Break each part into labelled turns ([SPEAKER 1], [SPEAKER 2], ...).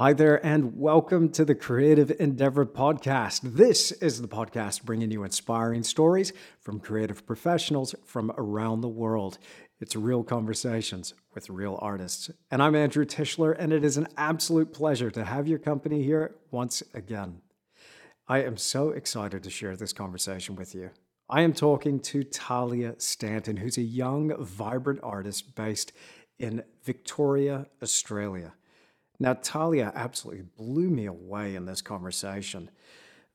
[SPEAKER 1] Hi there, and welcome to the Creative Endeavor Podcast. This is the podcast bringing you inspiring stories from creative professionals from around the world. It's real conversations with real artists. And I'm Andrew Tischler, and it is an absolute pleasure to have your company here once again. I am so excited to share this conversation with you. I am talking to Tahlia Stanton, who's a young, vibrant artist based in Victoria, Australia. Now, Tahlia absolutely blew me away in this conversation.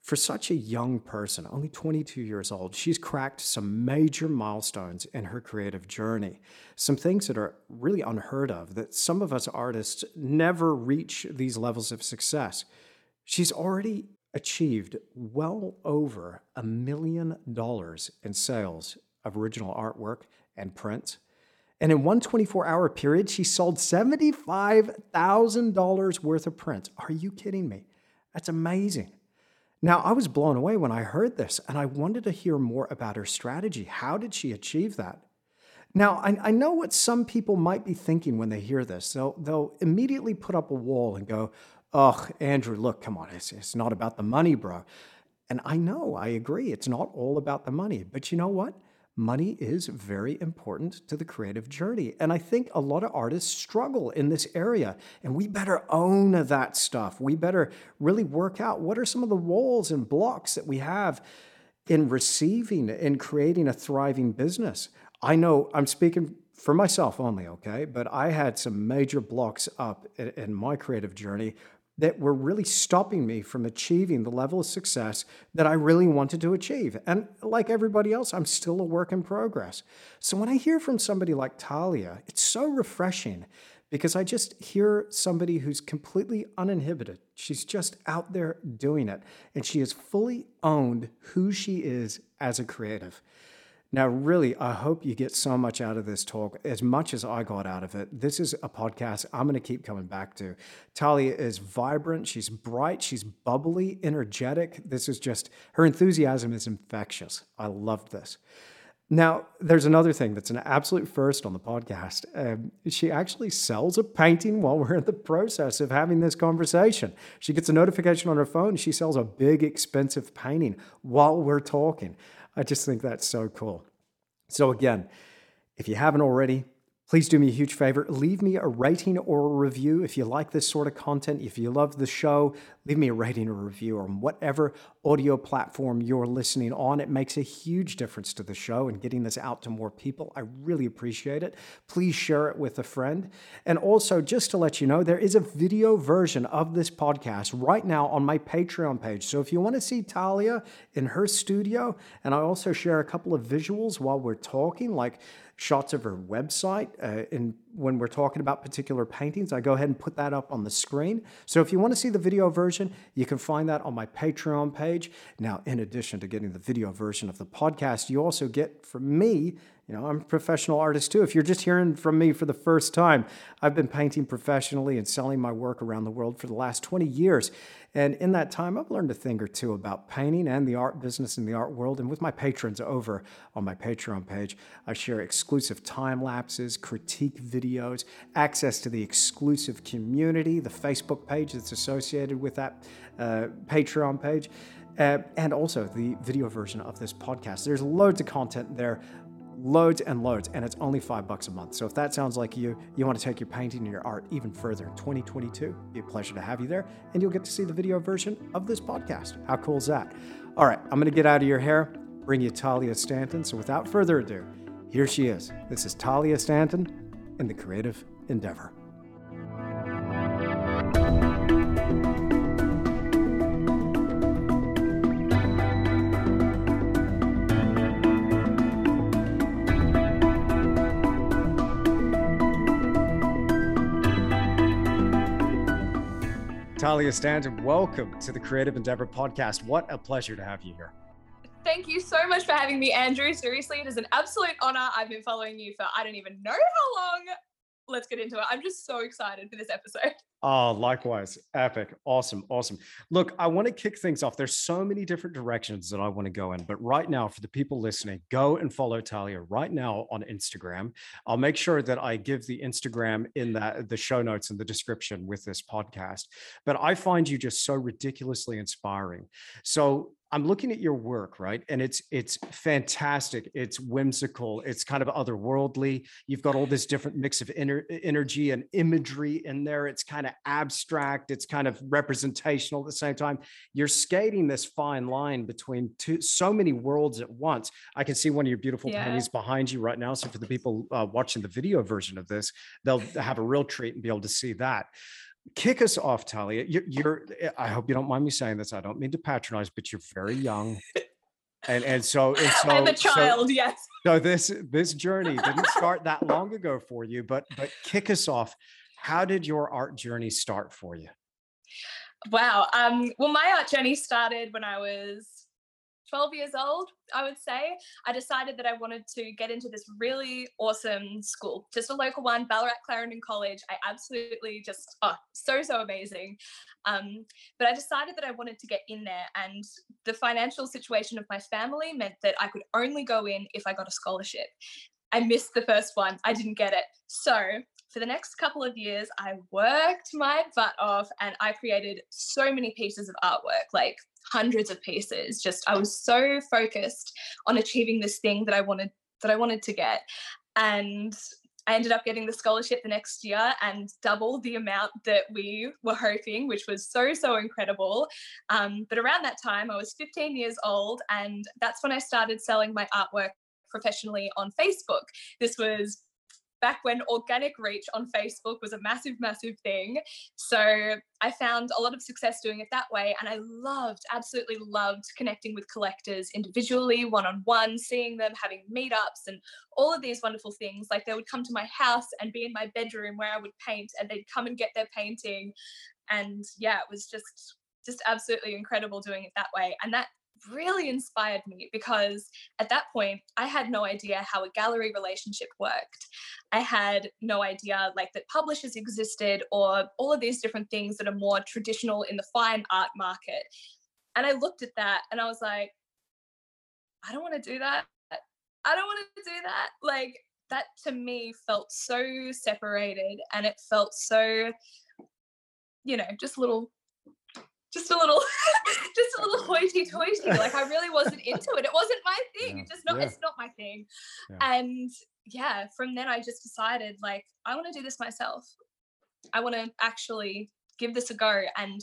[SPEAKER 1] For such a young person, only 22 years old, she's cracked some major milestones in her creative journey. Some things that are really unheard of, that some of us artists never reach these levels of success. She's already achieved well over a million dollars in sales of original artwork and prints. And in one 24 hour period, she sold $75,000 worth of prints. Are you kidding me? That's amazing. Now, I was blown away when I heard this, and I wanted to hear more about her strategy. How did she achieve that? Now, I, I know what some people might be thinking when they hear this. They'll, they'll immediately put up a wall and go, Oh, Andrew, look, come on, it's, it's not about the money, bro. And I know, I agree, it's not all about the money. But you know what? Money is very important to the creative journey. And I think a lot of artists struggle in this area. And we better own that stuff. We better really work out what are some of the walls and blocks that we have in receiving and creating a thriving business. I know I'm speaking for myself only, okay? But I had some major blocks up in, my creative journey that were really stopping me from achieving the level of success that I really wanted to achieve. And like everybody else, I'm still a work in progress. So when I hear from somebody like Tahlia, it's so refreshing because I just hear somebody who's completely uninhibited. She's just out there doing it, and she has fully owned who she is as a creative. Now, really, I hope you get so much out of this talk, as much as I got out of it. This is a podcast I'm going to keep coming back to. Tahlia is vibrant, she's bright, she's bubbly, energetic. This is just, her enthusiasm is infectious. I loved this. Now, there's another thing that's an absolute first on the podcast. Um, she actually sells a painting while we're in the process of having this conversation. She gets a notification on her phone. She sells a big, expensive painting while we're talking. I just think that's so cool. So, again, if you haven't already, Please do me a huge favor. Leave me a rating or a review if you like this sort of content. If you love the show, leave me a rating or review on whatever audio platform you're listening on. It makes a huge difference to the show and getting this out to more people. I really appreciate it. Please share it with a friend. And also, just to let you know, there is a video version of this podcast right now on my Patreon page. So if you want to see Tahlia in her studio, and I also share a couple of visuals while we're talking, like shots of her website. Uh, and when we're talking about particular paintings, I go ahead and put that up on the screen. So if you want to see the video version, you can find that on my Patreon page. Now, in addition to getting the video version of the podcast, you also get from me you know, I'm a professional artist too. If you're just hearing from me for the first time, I've been painting professionally and selling my work around the world for the last 20 years. And in that time, I've learned a thing or two about painting and the art business and the art world. And with my patrons over on my Patreon page, I share exclusive time lapses, critique videos, access to the exclusive community, the Facebook page that's associated with that uh, Patreon page. Uh, and also the video version of this podcast. There's loads of content there loads and loads, and it's only five bucks a month. So if that sounds like you, you want to take your painting and your art even further in 2022, be a pleasure to have you there, and you'll get to see the video version of this podcast. How cool is that? All right, I'm going to get out of your hair, bring you Tahlia Stanton. So without further ado, here she is. This is Tahlia Stanton in the Creative Endeavor. Tahlia Stanton, welcome to the Creative Endeavor podcast. What a pleasure to have you here.
[SPEAKER 2] Thank you so much for having me, Andrew. Seriously, it is an absolute honor. I've been following you for I don't even know how long. Let's get into it. I'm just so excited for this episode.
[SPEAKER 1] Oh, likewise. Epic. Awesome. Awesome. Look, I want to kick things off. There's so many different directions that I want to go in, but right now, for the people listening, go and follow Tahlia right now on Instagram. I'll make sure that I give the Instagram in that the show notes and the description with this podcast. But I find you just so ridiculously inspiring. So I'm looking at your work, right? And it's it's fantastic. It's whimsical. It's kind of otherworldly. You've got all this different mix of ener- energy and imagery in there. It's kind of abstract. It's kind of representational at the same time. You're skating this fine line between two so many worlds at once. I can see one of your beautiful yeah. paintings behind you right now. So for the people uh, watching the video version of this, they'll have a real treat and be able to see that kick us off, Tahlia. You're, you're, eh, I hope you don't mind me saying this. I don't mean to patronize, but you're very young. And and so, and so
[SPEAKER 2] I'm a child, so, yes.
[SPEAKER 1] So this this journey didn't start that long ago for you, but but kick us off. How did your art journey start for you?
[SPEAKER 2] Wow. Um, well, my art journey started when I was 12 years old, I would say, I decided that I wanted to get into this really awesome school, just a local one, Ballarat Clarendon College. I absolutely just, oh, so, so amazing. Um, but I decided that I wanted to get in there, and the financial situation of my family meant that I could only go in if I got a scholarship. I missed the first one, I didn't get it. So for the next couple of years, I worked my butt off and I created so many pieces of artwork, like hundreds of pieces. Just I was so focused on achieving this thing that I wanted that I wanted to get. And I ended up getting the scholarship the next year and double the amount that we were hoping, which was so, so incredible. Um, but around that time, I was 15 years old, and that's when I started selling my artwork professionally on Facebook. This was back when organic reach on Facebook was a massive, massive thing. So I found a lot of success doing it that way. And I loved, absolutely loved connecting with collectors individually, one on one, seeing them, having meetups, and all of these wonderful things. Like they would come to my house and be in my bedroom where I would paint, and they'd come and get their painting. And yeah, it was just just absolutely incredible doing it that way. And that really inspired me because at that point I had no idea how a gallery relationship worked. I had no idea like that publishers existed or all of these different things that are more traditional in the fine art market. And I looked at that and I was like, I don't want to do that. I don't want to do that. Like that to me felt so separated and it felt so you know, just little just a little just a little hoity-toity like i really wasn't into it it wasn't my thing yeah. just not yeah. it's not my thing yeah. and yeah from then i just decided like i want to do this myself i want to actually give this a go and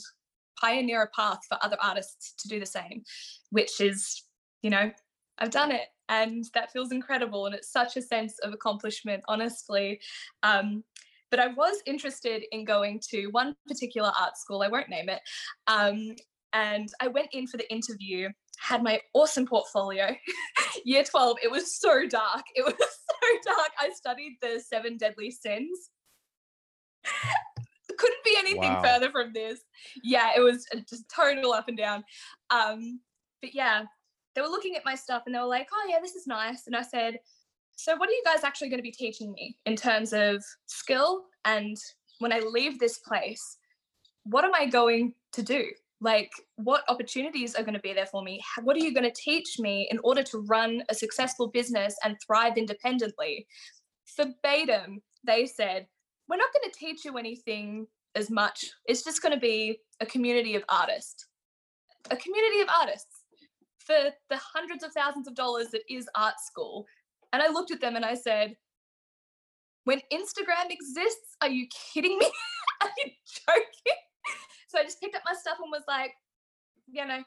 [SPEAKER 2] pioneer a path for other artists to do the same which is you know i've done it and that feels incredible and it's such a sense of accomplishment honestly um, but I was interested in going to one particular art school, I won't name it. Um, and I went in for the interview, had my awesome portfolio. Year 12, it was so dark. It was so dark. I studied the seven deadly sins. Couldn't be anything wow. further from this. Yeah, it was just total up and down. Um, but yeah, they were looking at my stuff and they were like, oh, yeah, this is nice. And I said, so, what are you guys actually going to be teaching me in terms of skill? And when I leave this place, what am I going to do? Like, what opportunities are going to be there for me? What are you going to teach me in order to run a successful business and thrive independently? Verbatim, they said, We're not going to teach you anything as much. It's just going to be a community of artists, a community of artists for the hundreds of thousands of dollars that is art school and I looked at them and I said, when Instagram exists, are you kidding me? are you joking? So I just picked up my stuff and was like, you know,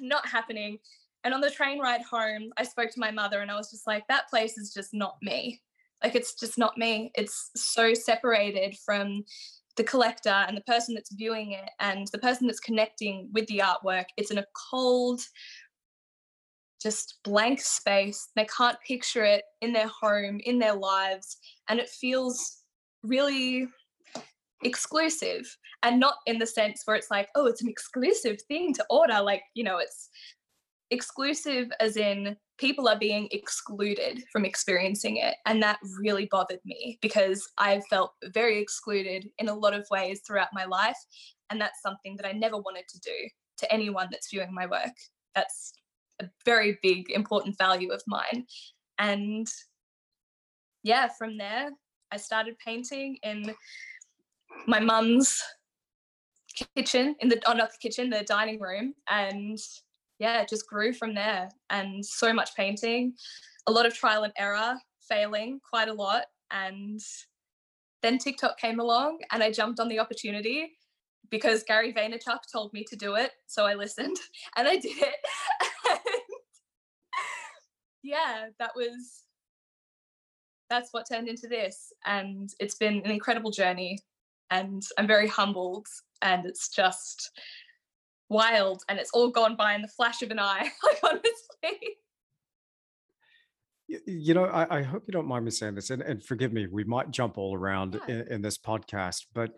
[SPEAKER 2] not happening. And on the train ride home, I spoke to my mother and I was just like, that place is just not me. Like, it's just not me. It's so separated from the collector and the person that's viewing it and the person that's connecting with the artwork. It's in a cold, just blank space. They can't picture it in their home, in their lives. And it feels really exclusive and not in the sense where it's like, oh, it's an exclusive thing to order. Like, you know, it's exclusive as in people are being excluded from experiencing it. And that really bothered me because I felt very excluded in a lot of ways throughout my life. And that's something that I never wanted to do to anyone that's viewing my work. That's a very big, important value of mine. And yeah, from there, I started painting in my mum's kitchen, in the, oh, not the kitchen, the dining room. And yeah, it just grew from there. And so much painting, a lot of trial and error, failing quite a lot. And then TikTok came along and I jumped on the opportunity because Gary Vaynerchuk told me to do it. So I listened and I did it. Yeah, that was that's what turned into this. And it's been an incredible journey. And I'm very humbled. And it's just wild. And it's all gone by in the flash of an eye, like honestly.
[SPEAKER 1] You know, I, I, hope you don't mind me saying this, and, and forgive me, we might jump all around yeah. in, in this podcast, but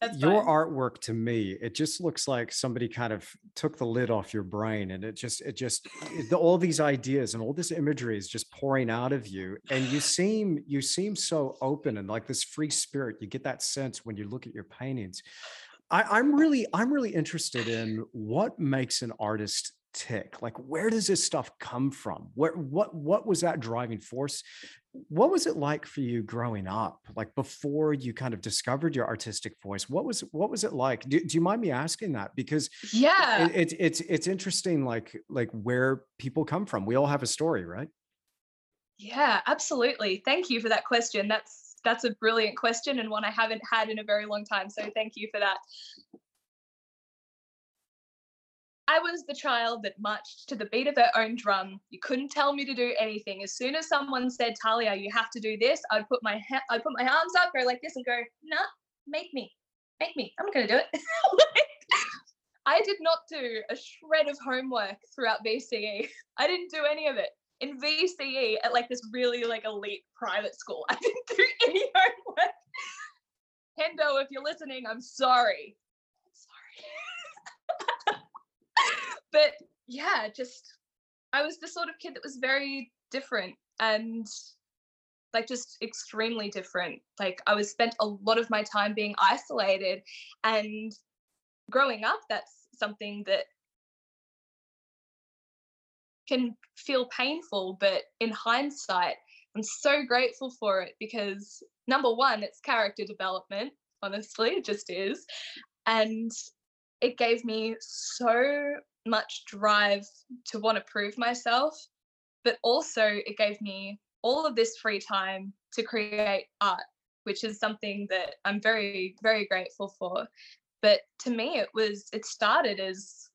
[SPEAKER 1] that's your fine. artwork to me it just looks like somebody kind of took the lid off your brain and it just it just eh, it, all these ideas and all this imagery is just pouring out of you and you seem you seem so open and like this free spirit you get that sense when you look at your paintings I, i'm really i'm really interested in what makes an artist tick? Like where does this stuff come from? What what what was that driving force? What was it like for you growing up like before you kind of discovered your artistic voice? What was what was it like? Do, do you mind me asking that? Because
[SPEAKER 2] yeah.
[SPEAKER 1] it's it, it's it's interesting like like where people come from. We all have a story right?
[SPEAKER 2] Yeah absolutely. Thank you for that question. That's that's a brilliant question and one i haven't had in a very long time so thank you for that I was the child that marched to the beat of her own drum. You couldn't tell me to do anything. As soon as someone said, Tahlia, you have to do this, I'd put my ha- I'd put my arms up, go like this, and go, nah, make me, make me. I'm not gonna do it. I did not do a shred of homework throughout VCE. I didn't do any of it. In VCE at like this really like elite private school, I didn't do any homework. Hendo, if you're listening, I'm sorry. But yeah, just I was the sort of kid that was very different and like just extremely different. Like I was spent a lot of my time being isolated and growing up that's something that can feel painful but in hindsight I'm so grateful for it because number one it's character development honestly it just is and it gave me so much drive to want to prove myself, but also it gave me all of this free time to create art, which is something that I'm very, very grateful for. But to me, it was, it started as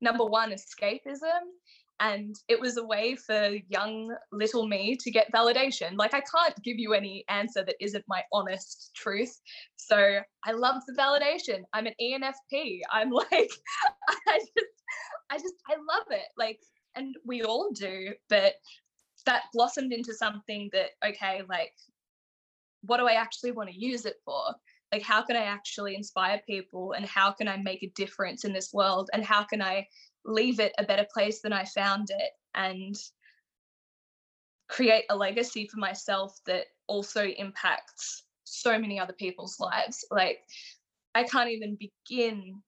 [SPEAKER 2] number one, escapism. And it was a way for young little me to get validation. Like, I can't give you any answer that isn't my honest truth. So I loved the validation. I'm an ENFP. I'm like, I just, I just I love it. Like, and we all do, but that blossomed into something that okay, like, what do I actually want to use it for? Like, how can I actually inspire people, and how can I make a difference in this world, and how can I leave it a better place than I found it, and create a legacy for myself that also impacts so many other people's lives. Like, I can't even begin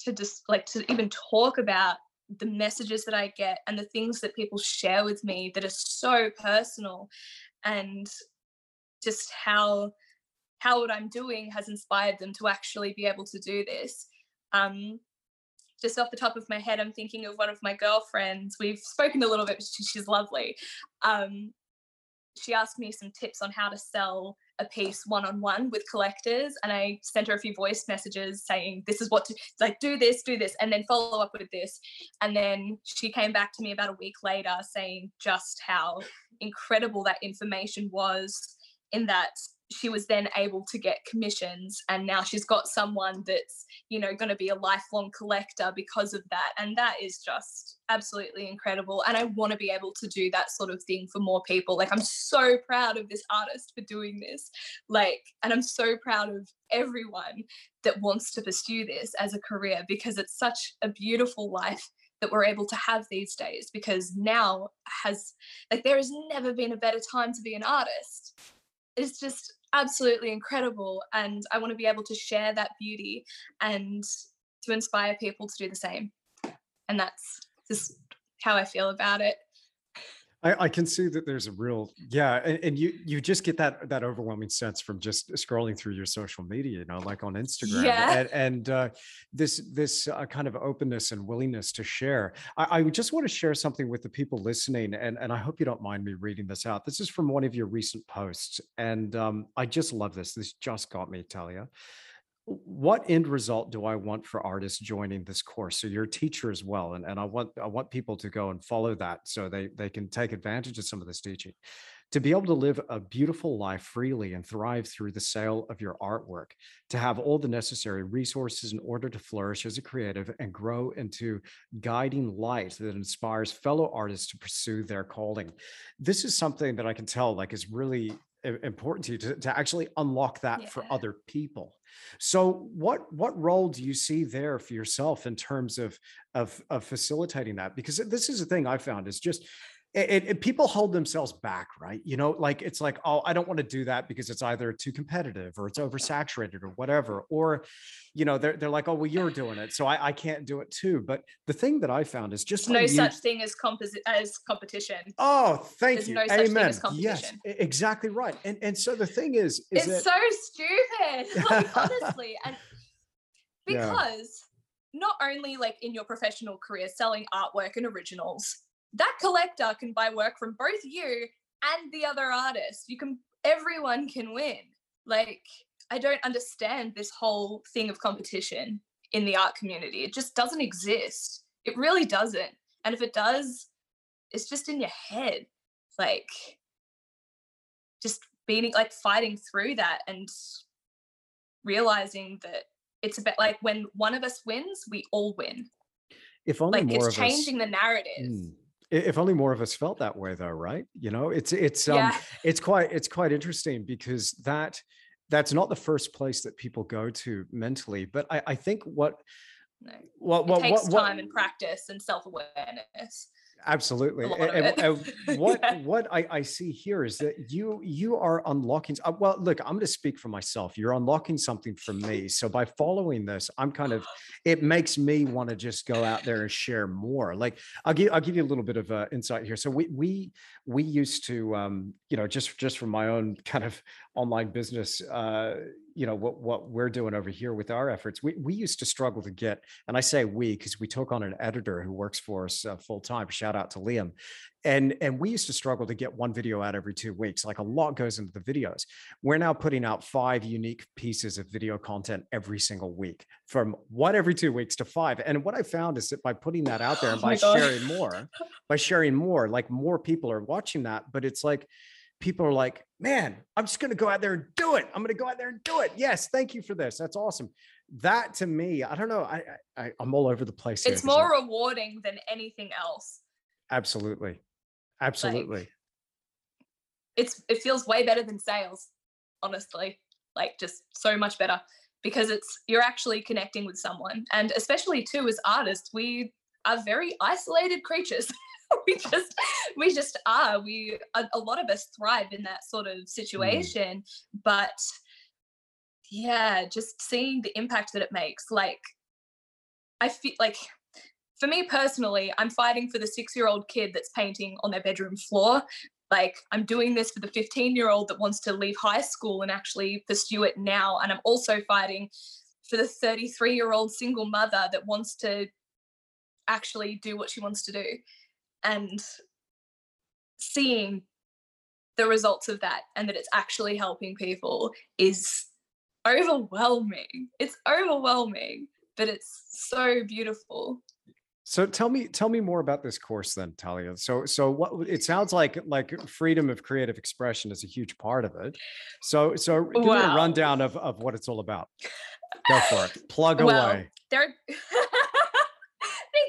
[SPEAKER 2] to just like to even talk about the messages that I get and the things that people share with me that are so personal and just how how what I'm doing has inspired them to actually be able to do this. Um, just off the top of my head, I'm thinking of one of my girlfriends. We've spoken a little bit. She's lovely. Um, she asked me some tips on how to sell a piece one on one with collectors and I sent her a few voice messages saying this is what to like do this do this and then follow up with this and then she came back to me about a week later saying just how incredible that information was in that she was then able to get commissions and now she's got someone that's you know going to be a lifelong collector because of that and that is just absolutely incredible and i want to be able to do that sort of thing for more people. Like i'm so proud of this artist for doing this like and i'm so proud of everyone that wants to pursue this as a career because it's such a beautiful life that we're able to have these days because now has like there has never been a better time to be an artist it's just absolutely incredible and i want to be able to share that beauty and to inspire people to do the same. And that's just how i feel about it
[SPEAKER 1] I, I can see that there's a real yeah, and, and you you just get that that overwhelming sense from just scrolling through your social media, you know, like on Instagram,
[SPEAKER 2] yeah
[SPEAKER 1] and, and uh, this this uh, kind of openness and willingness to share. I, I just want to share something with the people listening, and and I hope you don't mind me reading this out. This is from one of your recent posts, and um, I just love this. This just got me, Tahlia what end result do I want for artists joining this course? So you're a teacher as well, and, and I want I want people to go and follow that so they they can take advantage of some of this teaching. To be able to live a beautiful life freely and thrive through the sale of your artwork, to have all the necessary resources in order to flourish as a creative and grow into guiding light that inspires fellow artists to pursue their calling. This is something that I can tell like is really important to you to, to actually unlock that yeah. for other people so what what role do you see there for yourself in terms of of of facilitating that because this is the thing i found is just it, it, people hold themselves back, right? You know, like it's like, oh, I don't want to do that because it's either too competitive or it's oversaturated or whatever. Or, you know, they're, they're like, oh, well, you're doing it. So I, I can't do it too. But the thing that I found is just
[SPEAKER 2] no you... such thing as composite as competition.
[SPEAKER 1] Oh, thank There's you. No Amen. Yes, exactly right. And and so the thing is, is
[SPEAKER 2] it's
[SPEAKER 1] that...
[SPEAKER 2] so stupid, like, honestly. And because yeah. not only like in your professional career selling artwork and originals that collector can buy work from both you and the other artist. You can everyone can win. Like I don't understand this whole thing of competition in the art community. It just doesn't exist. It really doesn't. And if it does, it's just in your head. Like just being like fighting through that and realizing that it's about like when one of us wins, we all win.
[SPEAKER 1] If only
[SPEAKER 2] like it's changing
[SPEAKER 1] us,
[SPEAKER 2] the narrative.
[SPEAKER 1] Mm if only more of us felt that way though right you know it's it's um yeah. it's quite it's quite interesting because that that's not the first place that people go to mentally but i i think what
[SPEAKER 2] no. what what it takes what, time what, and practice and self-awareness
[SPEAKER 1] absolutely and, and what yeah. what I, I see here is that you you are unlocking uh, well look i'm going to speak for myself you're unlocking something for me so by following this i'm kind of it makes me want to just go out there and share more like i'll give i'll give you a little bit of uh, insight here so we we we used to um you know just just from my own kind of online business uh you know what what we're doing over here with our efforts we we used to struggle to get and i say we because we took on an editor who works for us uh, full time shout out to liam and and we used to struggle to get one video out every two weeks like a lot goes into the videos. We're now putting out five unique pieces of video content every single week from one every two weeks to five and what i found is that by putting that out there and oh by sharing more by sharing more like more people are watching that but it's like people are like, man, I'm just going to go out there and do it. I'm going to go out there and do it. Yes. Thank you for this. That's awesome. That to me, I don't know. I, I I'm all over the place.
[SPEAKER 2] It's more rewarding than anything else.
[SPEAKER 1] Absolutely. Absolutely. Like,
[SPEAKER 2] it's, it feels way better than sales, honestly. Like just so much better because it's, you're actually connecting with someone. And especially too, as artists, we are very isolated creatures. we just we just are we a, a, lot of us thrive in that sort of mm. situation mm. but yeah just seeing the impact that it makes like i feel like for me personally i'm fighting for the six year old kid that's painting on their bedroom floor like i'm doing this for the 15 year old that wants to leave high school and actually pursue it now and i'm also fighting for the 33 year old single mother that wants to actually do what she wants to do and seeing the results of that and that it's actually helping people is overwhelming. It's overwhelming, but it's so beautiful.
[SPEAKER 1] So tell me, tell me more about this course then, Tahlia. So, so what it sounds like, like freedom of creative expression is a huge part of it. So, so give wow. me a rundown of, of what it's all about. Go for it. Plug well,
[SPEAKER 2] away. There,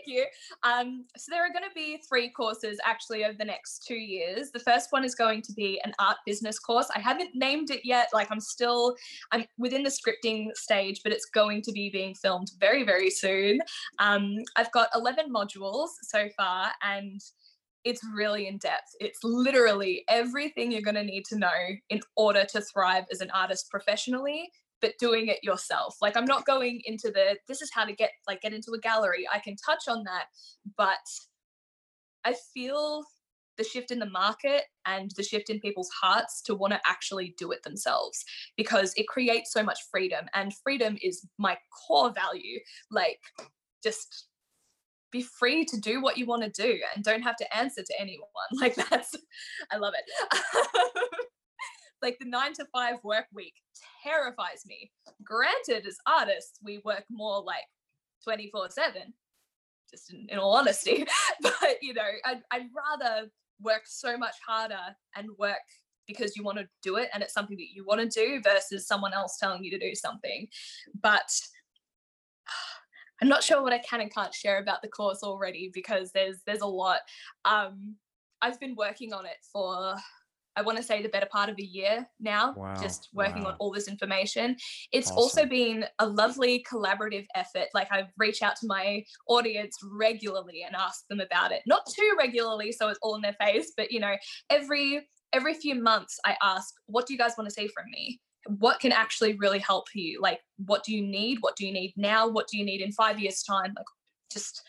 [SPEAKER 2] you. Um, so there are going to be three courses actually over the next two years. The first one is going to be an art business course. I haven't named it yet. Like I'm still, I'm within the scripting stage, but it's going to be being filmed very, very soon. Um, I've got 11 modules so far, and it's really in depth. It's literally everything you're going to need to know in order to thrive as an artist professionally, but doing it yourself. Like I'm not going into the this is how to get like get into a gallery. I can touch on that, but I feel the shift in the market and the shift in people's hearts to want to actually do it themselves because it creates so much freedom and freedom is my core value like just be free to do what you want to do and don't have to answer to anyone. Like that's, I love it. like the nine to five work week terrifies me. Granted, as artists, we work more like 24 7, just in, in, all honesty. But, you know, I'd, I'd rather work so much harder and work because you want to do it and it's something that you want to do versus someone else telling you to do something. But I'm not sure what I can and can't share about the course already because there's there's a lot. Um, I've been working on it for I want to say the better part of a year now, wow. just working wow. on all this information. It's awesome. also been a lovely collaborative effort. Like I reach out to my audience regularly and ask them about it. Not too regularly, so it's all in their face, but you know, every every few months I ask, what do you guys want to see from me? what can actually really help you like what do you need what do you need now what do you need in five years time like just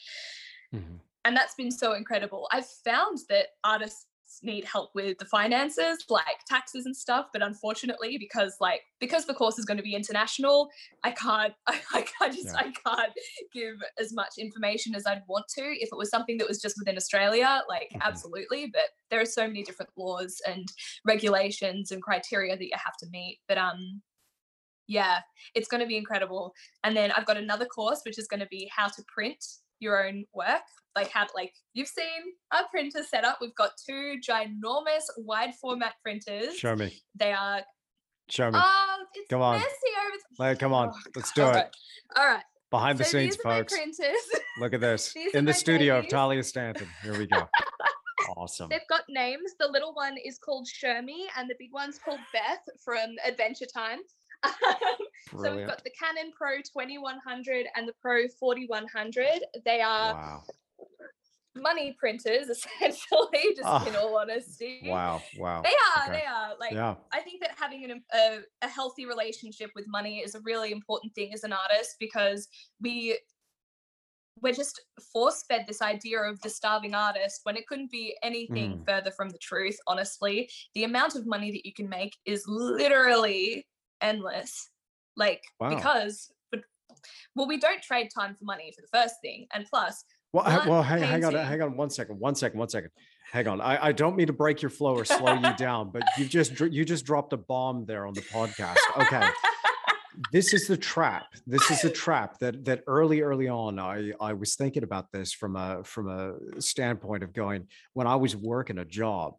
[SPEAKER 2] mm-hmm. and that's been so incredible i've found that artists need help with the finances like taxes and stuff but unfortunately because like because the course is going to be international i can't i, I can't just yeah. i can't give as much information as i'd want to if it was something that was just within australia like mm-hmm. absolutely but there are so many different laws and regulations and criteria that you have to meet but um yeah it's going to be incredible and then i've got another course which is going to be how to print your own work like how like you've seen our printer set up we've got two ginormous wide format printers.
[SPEAKER 1] Show me.
[SPEAKER 2] They are
[SPEAKER 1] show me.
[SPEAKER 2] Oh it's come on. over
[SPEAKER 1] like, come on. Oh, let's do all it.
[SPEAKER 2] Right. all right.
[SPEAKER 1] Behind so the scenes folks. look at this. In the studio babies. of tahlia stanton. Here we go. Awesome.
[SPEAKER 2] They've got names. The little one is called shermy and the big one's called beth from adventure time. Um, so we've got the Canon Pro 2100 and the Pro 4100. They are wow. Money printers, essentially, just oh, in all honesty.
[SPEAKER 1] Wow, wow.
[SPEAKER 2] They are, okay. they are. Like, yeah. I think that having an, a, a healthy relationship with money is a really important thing as an artist because we we're just force fed this idea of the starving artist when it couldn't be anything mm. further from the truth honestly the amount of money that you can make is literally endless. Like wow. because but well, we don't trade time for money for the first thing, and plus.
[SPEAKER 1] Well, well, hang, hang on, hang on, one second, one second, one second. Hang on, I, I don't mean to break your flow or slow you down, but you just you just dropped a bomb there on the podcast. Okay, this is the trap. This is the trap that that early, early on, I I was thinking about this from a from a standpoint of going when I was working a job,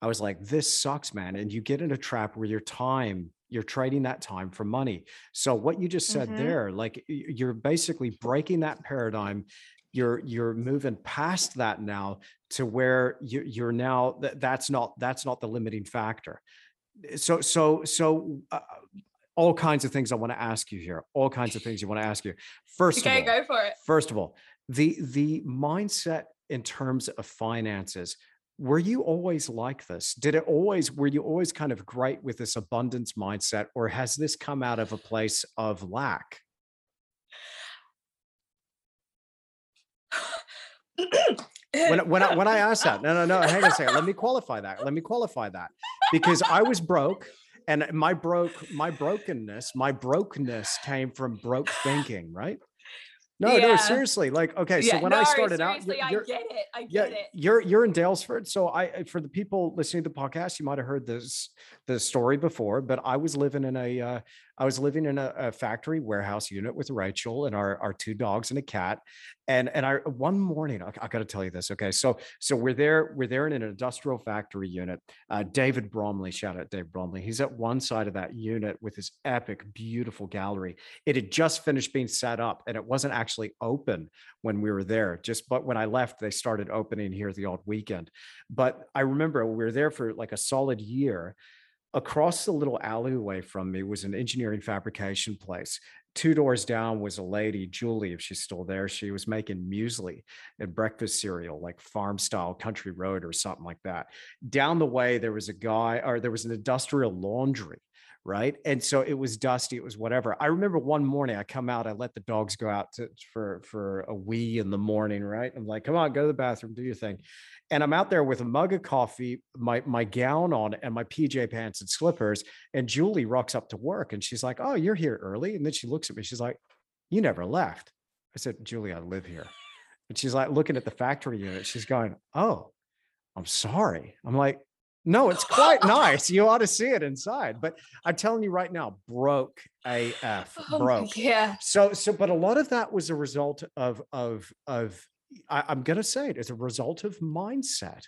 [SPEAKER 1] I was like, this sucks, man. And you get in a trap where your time you're trading that time for money so what you just said mm-hmm. there like you're basically breaking that paradigm you're you're moving past that now to where you, you're now that that's not that's not the limiting factor. So so so uh, all kinds of things i want to ask you here all kinds of things you want to ask you. First
[SPEAKER 2] okay
[SPEAKER 1] of all,
[SPEAKER 2] go for it.
[SPEAKER 1] first of all the the mindset in terms of finances were you always like this? Did it always were you always kind of great with this abundance mindset or has this come out of a place of lack when, when, I, when I asked that, no, no, no, hang on a second. Let me qualify that. Let me qualify that because I was broke and my broke, my brokenness, my brokenness came from broke thinking, right? No, yeah. no, seriously. Like, okay, yeah, so when no, I started out,
[SPEAKER 2] you're, I get it. I get
[SPEAKER 1] yeah,
[SPEAKER 2] it.
[SPEAKER 1] You're you're in Daylesford, so I for the people listening to the podcast, you might have heard this the story before, but I was living in a uh, I was living in a, a factory warehouse unit with Rachel and our, our two dogs and a cat. And and I one morning, I, I got to tell you this. Okay, so so we're there, we're there in an industrial factory unit. Uh, David Bromley, shout out Dave Bromley. He's at one side of that unit with his epic, beautiful gallery. It had just finished being set up, and it wasn't actually open when we were there. Just but when I left, they started opening here the odd weekend. But I remember we were there for like a solid year across the little alleyway from me was an engineering fabrication place. Two doors down was a lady, Julie, if she's still there. She was making muesli and breakfast cereal, like farm style country road or something like that. Down the way, there was a guy, or there was an industrial laundry right and so it was dusty it was whatever i remember one morning i come out i let the dogs go out to, for for a wee in the morning right i'm like come on go to the bathroom do your thing and I'm out there with a mug of coffee, my my gown on, and my PJ pants and slippers. And Julie rocks up to work, and she's like, "Oh, you're here early." And then she looks at me. She's like, "You never left." I said, "Julie, I live here." And she's like looking at the factory unit. She's going, "Oh, I'm sorry." I'm like, "No, it's quite nice. You ought to see it inside." But I'm telling you right now, broke AF,
[SPEAKER 2] Oh,
[SPEAKER 1] broke.
[SPEAKER 2] yeah.
[SPEAKER 1] So, so, but a lot of that was a result of of of I, I'm gonna say it as a result of mindset.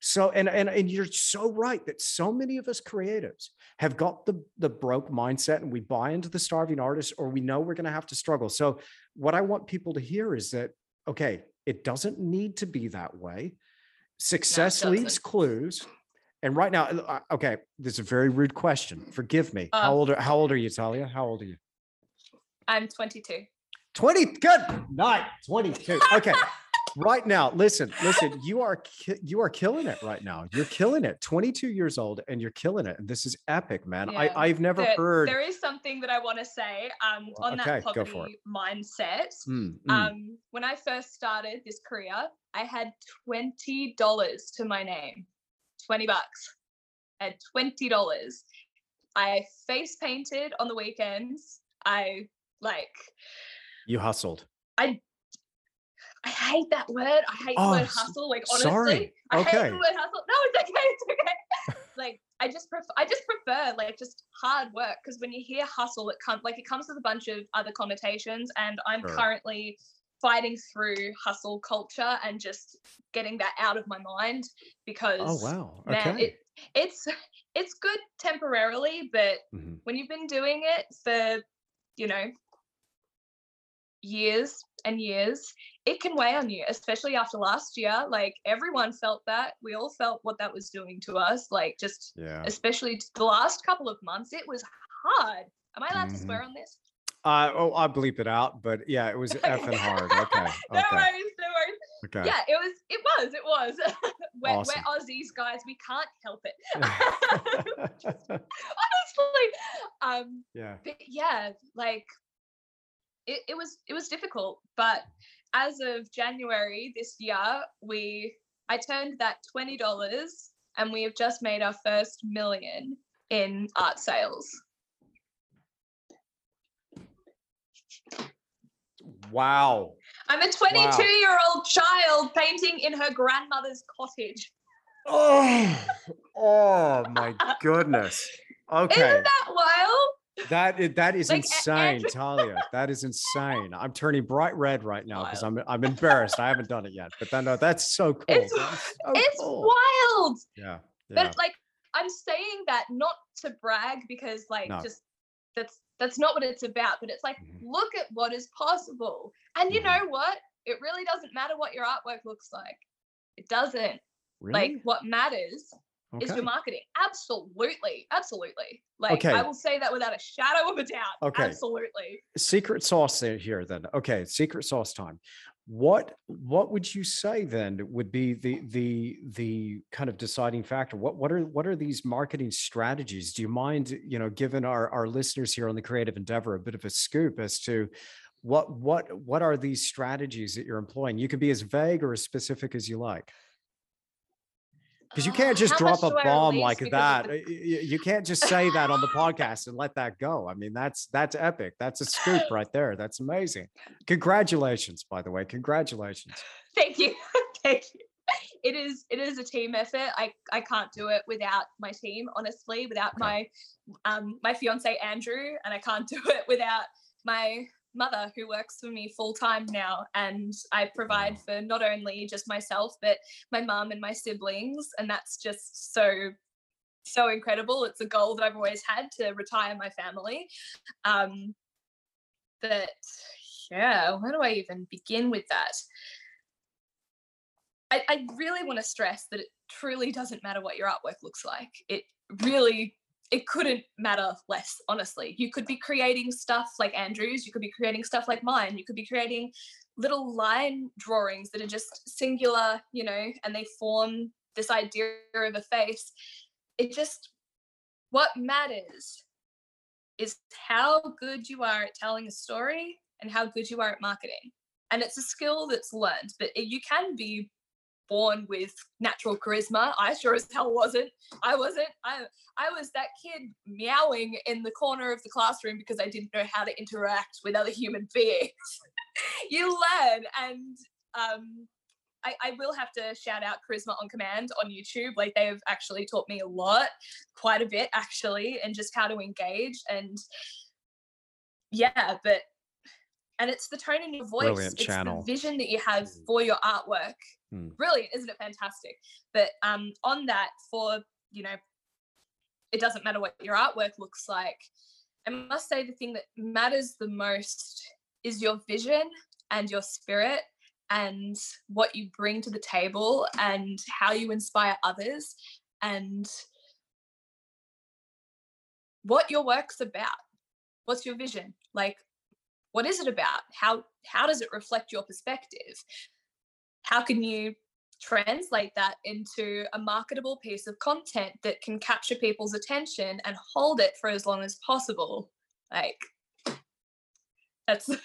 [SPEAKER 1] So, and and and you're so right that so many of us creatives have got the the broke mindset, and we buy into the starving artist, or we know we're gonna have to struggle. So, what I want people to hear is that okay, it doesn't need to be that way. Success leaves clues. And right now, okay, this is a very rude question. Forgive me.
[SPEAKER 2] Uh,
[SPEAKER 1] how old are how old are you, Tahlia? How old are you?
[SPEAKER 2] I'm 22.
[SPEAKER 1] 20 good night 22 okay right now listen listen you are ki- you are killing it right now you're killing it 22 years old and you're killing it and this is epic man
[SPEAKER 2] Yeah.
[SPEAKER 1] i i've never
[SPEAKER 2] There-
[SPEAKER 1] heard
[SPEAKER 2] There is something that I want to say um, on
[SPEAKER 1] okay,
[SPEAKER 2] that poverty mindset.
[SPEAKER 1] Mm, mm.
[SPEAKER 2] Um, when I first started this career, I had twenty dollars to my name, twenty bucks. at twenty dollars. I face painted on the weekends. I like.
[SPEAKER 1] you hustled
[SPEAKER 2] I hate that word. I hate
[SPEAKER 1] Oh,
[SPEAKER 2] the word hustle. Like honestly,
[SPEAKER 1] sorry.
[SPEAKER 2] I hate the word hustle. No, it's okay. It's okay. like I just prefer. I just prefer like just hard work because when you hear hustle, it comes like it comes with a bunch of other connotations, and I'm
[SPEAKER 1] Sure.
[SPEAKER 2] currently fighting through hustle culture and just getting that out of my mind because
[SPEAKER 1] oh wow
[SPEAKER 2] man, it it's it's good temporarily, but
[SPEAKER 1] Mhm.
[SPEAKER 2] when you've been doing it for you know years and years it can weigh on you especially after last year like everyone felt that we all felt what that was doing to us like just
[SPEAKER 1] yeah.
[SPEAKER 2] especially the last couple of months it was hard. Am i allowed
[SPEAKER 1] Mhm.
[SPEAKER 2] to swear on this?
[SPEAKER 1] Uh, oh i'll bleep it out but yeah it was effing hard. Okay
[SPEAKER 2] no
[SPEAKER 1] okay.
[SPEAKER 2] worries no worries.
[SPEAKER 1] Okay.
[SPEAKER 2] Yeah it was it was it was. We're,
[SPEAKER 1] Awesome.
[SPEAKER 2] we're aussies guys we can't help it. Honestly um
[SPEAKER 1] yeah.
[SPEAKER 2] but yeah like it, it was it was difficult but as of january this year we i turned that $20 and we have just made our first million in art sales.
[SPEAKER 1] Wow.
[SPEAKER 2] I'm a 22 year old child painting in her grandmother's cottage.
[SPEAKER 1] Oh oh my goodness. Okay.
[SPEAKER 2] isn't that wild
[SPEAKER 1] That is, that is
[SPEAKER 2] Like,
[SPEAKER 1] insane,
[SPEAKER 2] Andrew-
[SPEAKER 1] Tahlia. That is insane. I'm turning bright red right now because I'm I'm embarrassed. I haven't done it yet. But then no, that's so cool.
[SPEAKER 2] It's-
[SPEAKER 1] so
[SPEAKER 2] it's
[SPEAKER 1] cool.
[SPEAKER 2] wild
[SPEAKER 1] Yeah. Yeah.
[SPEAKER 2] but like i'm saying that not to brag because like
[SPEAKER 1] No.
[SPEAKER 2] just that's that's not what it's about but it's like
[SPEAKER 1] Mhm.
[SPEAKER 2] look at what is possible and you
[SPEAKER 1] Mhm.
[SPEAKER 2] know what it really doesn't matter what your artwork looks like it doesn't
[SPEAKER 1] really?
[SPEAKER 2] like what matters is your marketing absolutely absolutely like
[SPEAKER 1] Okay.
[SPEAKER 2] i will say that without a shadow of a doubt
[SPEAKER 1] Okay.
[SPEAKER 2] absolutely
[SPEAKER 1] secret sauce here then. Okay, secret sauce time. What what would you say then would be the the the kind of deciding factor? What what are what are these marketing strategies? Do you mind, you know, giving our our listeners here on the creative endeavor a bit of a scoop as to what what what are these strategies that you're employing? You can be as vague or as specific as you like. Because you can't just
[SPEAKER 2] how
[SPEAKER 1] drop a
[SPEAKER 2] much do I
[SPEAKER 1] bomb like that.
[SPEAKER 2] the-
[SPEAKER 1] You can't just say that on the podcast and let that go. I mean, that's that's epic. That's a scoop right there. That's amazing. Congratulations, by the way. Congratulations.
[SPEAKER 2] thank you thank you it is it is a team effort. I I can't do it without my team, honestly, without
[SPEAKER 1] Okay.
[SPEAKER 2] my um my fiance Andrew, and I can't do it without my mother who works for me full time now and I provide for not only just myself but my mum and my siblings and that's just so so incredible. It's a goal that I've always had to retire my family. Um but yeah, where do I even begin with that? I, I really want to stress that it truly doesn't matter what your artwork looks like. It really it couldn't matter less, honestly. You could be creating stuff like Andrew's, you could be creating stuff like mine, you could be creating little line drawings that are just singular, you know, and they form this idea of a face. It just what matters is how good you are at telling a story and how good you are at marketing. And it's a skill that's learned, but you can be born with natural charisma. I sure as hell wasn't. I wasn't. I I was that kid meowing in the corner of the classroom because I didn't know how to interact with other human beings. you learn and um I, I will have to shout out Charisma on Command on YouTube. Like they've actually taught me a lot, quite a bit actually, and just how to engage. And yeah, but and it's the tone in your voice,
[SPEAKER 1] Brilliant
[SPEAKER 2] it's
[SPEAKER 1] channel.
[SPEAKER 2] the vision that you have for your artwork.
[SPEAKER 1] Hmm.
[SPEAKER 2] Brilliant, isn't it fantastic? But um on that, for you know, it doesn't matter what your artwork looks like. I must say the thing that matters the most is your vision and your spirit and what you bring to the table and how you inspire others and what your work's about. What's your vision? Like what is it about? How how does it reflect your perspective? How can you translate that into a marketable piece of content that can capture people's attention and hold it for as long as possible? Like that's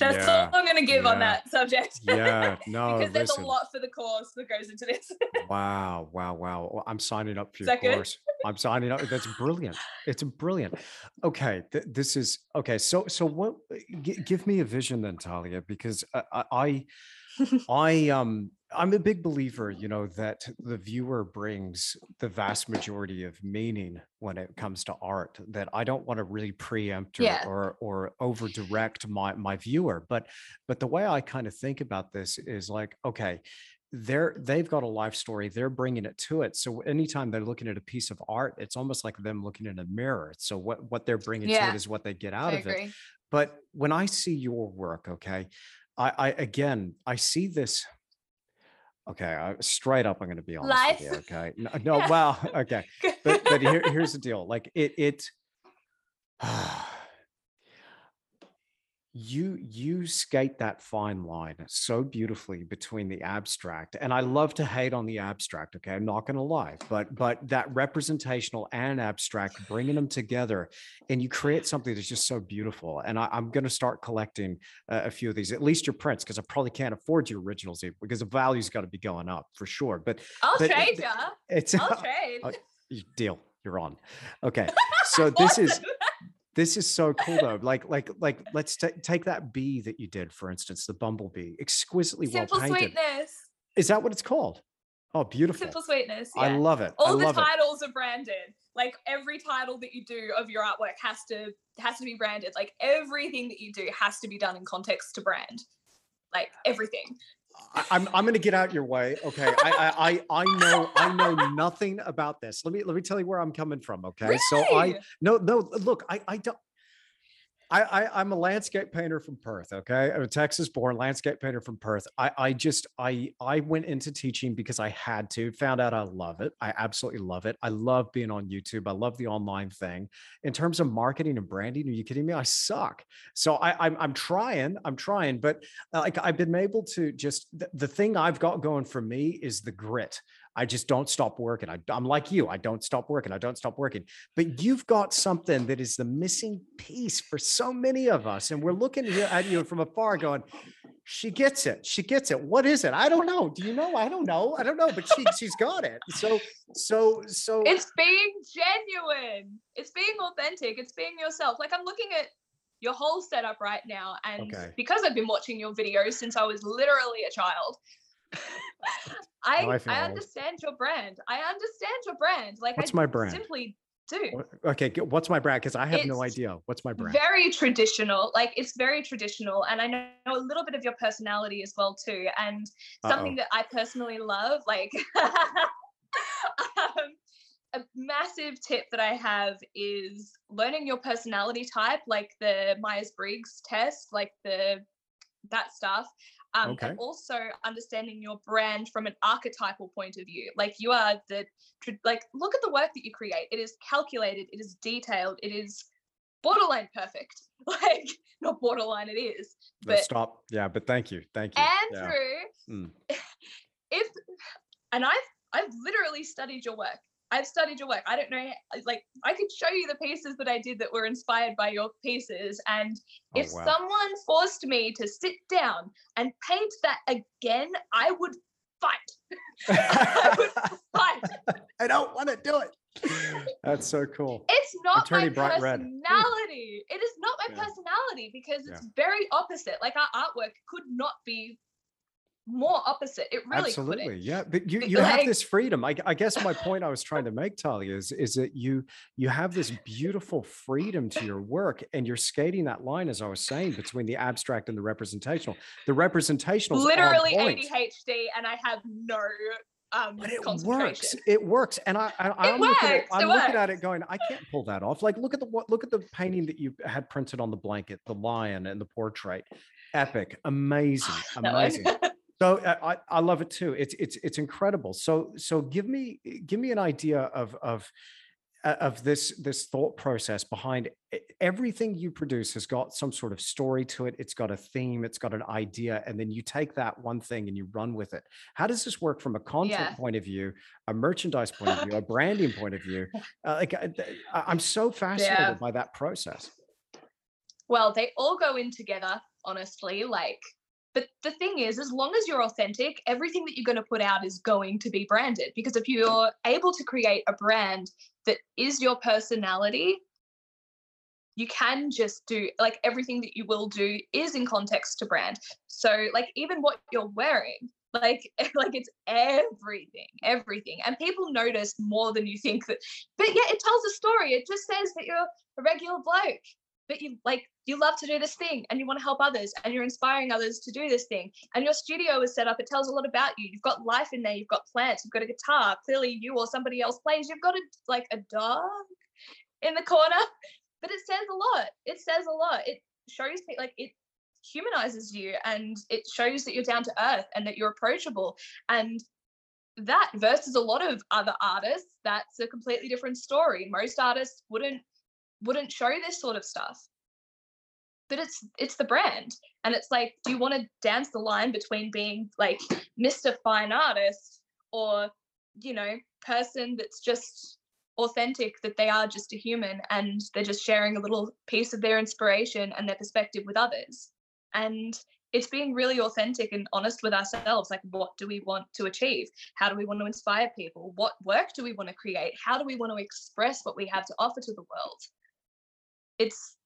[SPEAKER 2] that's
[SPEAKER 1] Yeah,
[SPEAKER 2] all I'm gonna give on that subject.
[SPEAKER 1] Yeah, no,
[SPEAKER 2] because there's
[SPEAKER 1] listen.
[SPEAKER 2] a lot for the course that goes into this.
[SPEAKER 1] Wow, wow, wow. Well, I'm signing up for your
[SPEAKER 2] good?
[SPEAKER 1] course. I'm signing up. That's brilliant. It's brilliant. Okay, th- this is okay. So, so what? G- give me a vision then, Tahlia, because I, I, I, I, um, I'm a big believer, you know, that the viewer brings the vast majority of meaning when it comes to art. That I don't want to really preempt or
[SPEAKER 2] Yeah.
[SPEAKER 1] or, or over direct my my viewer, but but the way I kind of think about this is like, okay, they're they've got a life story they're bringing it to it so anytime they're looking at a piece of art it's almost like them looking in a mirror so what what they're bringing to it is what they get
[SPEAKER 2] I
[SPEAKER 1] out of it but when i see your work okay i i again i see this okay I, straight up i'm going to be honest with you
[SPEAKER 2] Life.
[SPEAKER 1] okay no, no
[SPEAKER 2] Yeah.
[SPEAKER 1] well okay but but here, here's the deal like it it you you skate that fine line so beautifully between the abstract and i love to hate on the abstract okay i'm not going to lie but but that representational and abstract bringing them together and you create something that's just so beautiful and I, i'm going to start collecting uh, a few of these at least your prints because i probably can't afford your originals even because the value's got to be going up for sure but
[SPEAKER 2] I'll
[SPEAKER 1] but
[SPEAKER 2] trade ya.
[SPEAKER 1] it's
[SPEAKER 2] I'll trade.
[SPEAKER 1] uh, deal you're on okay so this is. This is so cool though. Like, like, like, let's ta- take that bee that you did, for instance, the bumblebee, exquisitely
[SPEAKER 2] simple
[SPEAKER 1] well painted.
[SPEAKER 2] sweetness.
[SPEAKER 1] Is that what it's called? Oh, beautiful.
[SPEAKER 2] Simple sweetness. Yeah.
[SPEAKER 1] I love it.
[SPEAKER 2] all
[SPEAKER 1] I
[SPEAKER 2] the
[SPEAKER 1] love it.
[SPEAKER 2] titles are branded like every title that you do of your artwork has to has to be branded like everything that you do has to be done in context to brand like everything
[SPEAKER 1] I, I'm, I'm going to get out your way. Okay. I, I, I, I know, I know nothing about this. Let me, let me tell you where I'm coming from. Okay. So I, no, no, look, I, I don't, I, I, I'm a landscape painter from Perth. Okay, I'm a Texas-born landscape painter from Perth. I, I just, I, I went into teaching because I had to. Found out I love it. I absolutely love it. I love being on YouTube. I love the online thing. In terms of marketing and branding, are you kidding me? I suck. So I, I'm, I'm trying. I'm trying, but uh, like I've been able to just the, the thing I've got going for me is the grit. I just don't stop working. I, I'm like you. I don't stop working. I don't stop working. But you've got something that is the missing piece for so many of us. And we're looking at you from afar going, she gets it. She gets it. What is it? I don't know. Do you know? I don't know. I don't know, but she she's got it. So so so
[SPEAKER 2] it's being genuine it's being authentic it's being yourself like i'm looking at your whole setup right now and
[SPEAKER 1] Okay.
[SPEAKER 2] because i've been watching your videos since i was literally a child I
[SPEAKER 1] I
[SPEAKER 2] I, understand your brand. I understand your brand. Like
[SPEAKER 1] What's
[SPEAKER 2] I
[SPEAKER 1] my brand?
[SPEAKER 2] simply do.
[SPEAKER 1] Okay, what's my brand? Because I have no idea. What's my brand?
[SPEAKER 2] Very traditional. Like it's very traditional. And I know a little bit of your personality as well too. And something
[SPEAKER 1] Uh-oh.
[SPEAKER 2] that I personally love, like um, a massive tip that I have is learning your personality type, like the Myers Briggs test, like the that stuff. Um,
[SPEAKER 1] Okay.
[SPEAKER 2] And also understanding your brand from an archetypal point of view. Like you are the like look at the work that you create. It is calculated. It is detailed. It is borderline perfect. Like not borderline. It is. But
[SPEAKER 1] stop. Yeah, but thank you. Thank you. Yeah.
[SPEAKER 2] Andrew,
[SPEAKER 1] Mm.
[SPEAKER 2] if and I've I've literally studied your work. I've studied your work. I don't know, like I could show you the pieces that I did that were inspired by your pieces. And
[SPEAKER 1] Oh,
[SPEAKER 2] if
[SPEAKER 1] wow.
[SPEAKER 2] someone forced me to sit down and paint that again, I would fight. I would fight.
[SPEAKER 1] I don't want to do it. That's so cool.
[SPEAKER 2] It's not
[SPEAKER 1] turning
[SPEAKER 2] my
[SPEAKER 1] bright red.
[SPEAKER 2] personality. It is not my
[SPEAKER 1] Yeah.
[SPEAKER 2] personality because it's
[SPEAKER 1] Yeah.
[SPEAKER 2] very opposite. Like our artwork could not be more opposite. It really
[SPEAKER 1] Absolutely.
[SPEAKER 2] couldn't.
[SPEAKER 1] Yeah. But you, you have this freedom. I, I guess my point I was trying to make, Tahlia, is, is that you you have this beautiful freedom to your work and you're skating that line, as I was saying, between the abstract and the representational. The representational
[SPEAKER 2] Literally. ADHD, and I have no um
[SPEAKER 1] But it works. It works, and I, I I'm looking at
[SPEAKER 2] it
[SPEAKER 1] I'm looking at it going, I can't pull that off. Like, look at the what? Look at the painting that you had printed on the blanket, the lion and the portrait. Epic, amazing, amazing. So uh, I, I love it too. It's it's it's incredible. So so give me give me an idea of of uh, of this this thought process behind e- everything you produce has got some sort of story to it. It's got a theme. It's got an idea, and then you take that one thing and you run with it. How does this work from a content
[SPEAKER 2] Yeah.
[SPEAKER 1] point of view, a merchandise point of view, a branding point of view? Uh, like I, I- I'm so fascinated by that process.
[SPEAKER 2] well, they all go in together, honestly. Like, but the thing is, as long as you're authentic, everything that you're going to put out is going to be branded. Because if you're able to create a brand that is your personality, you can just do like everything that you will do is in context to brand. So, like, even what you're wearing, like, like it's everything, everything. And people notice more than you think that, but yeah, it tells a story. It just says that you're a regular bloke but you like you love to do this thing and you want to help others and you're inspiring others to do this thing and your studio is set up it tells a lot about you. You've got life in there you've got plants you've got a guitar clearly you or somebody else plays you've got a like a dog in the corner but it says a lot it says a lot. It shows me like it humanizes you and it shows that you're down to earth and that you're approachable and that versus a lot of other artists that's a completely different story. Most artists wouldn't wouldn't show this sort of stuff. But it's it's the brand. And it's like do you want to dance the line between being like mr fine artist or you know person that's just authentic that they are just a human and they're just sharing a little piece of their inspiration and their perspective with others? And it's being really authentic and honest with ourselves like what do we want to achieve? How do we want to inspire people? What work do we want to create? How do we want to express what we have to offer to the world it's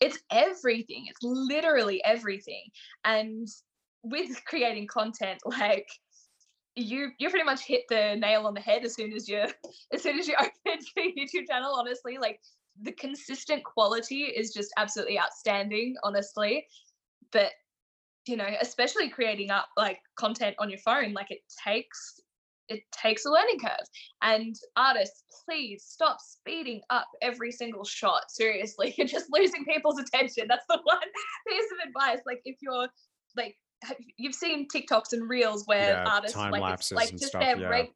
[SPEAKER 2] it's everything it's literally everything. And with creating content like you you pretty much hit the nail on the head as soon as you as soon as you open your youtube channel honestly. Like the consistent quality is just absolutely outstanding honestly. But you know especially creating up like content on your phone like it takes it takes a learning curve and artists please stop speeding up every single shot seriously you're just losing people's attention that's the one piece of advice like if you're like you've seen tiktoks and reels where
[SPEAKER 1] Yeah,
[SPEAKER 2] artists like it's like just
[SPEAKER 1] stuff,
[SPEAKER 2] their
[SPEAKER 1] yeah.
[SPEAKER 2] reg-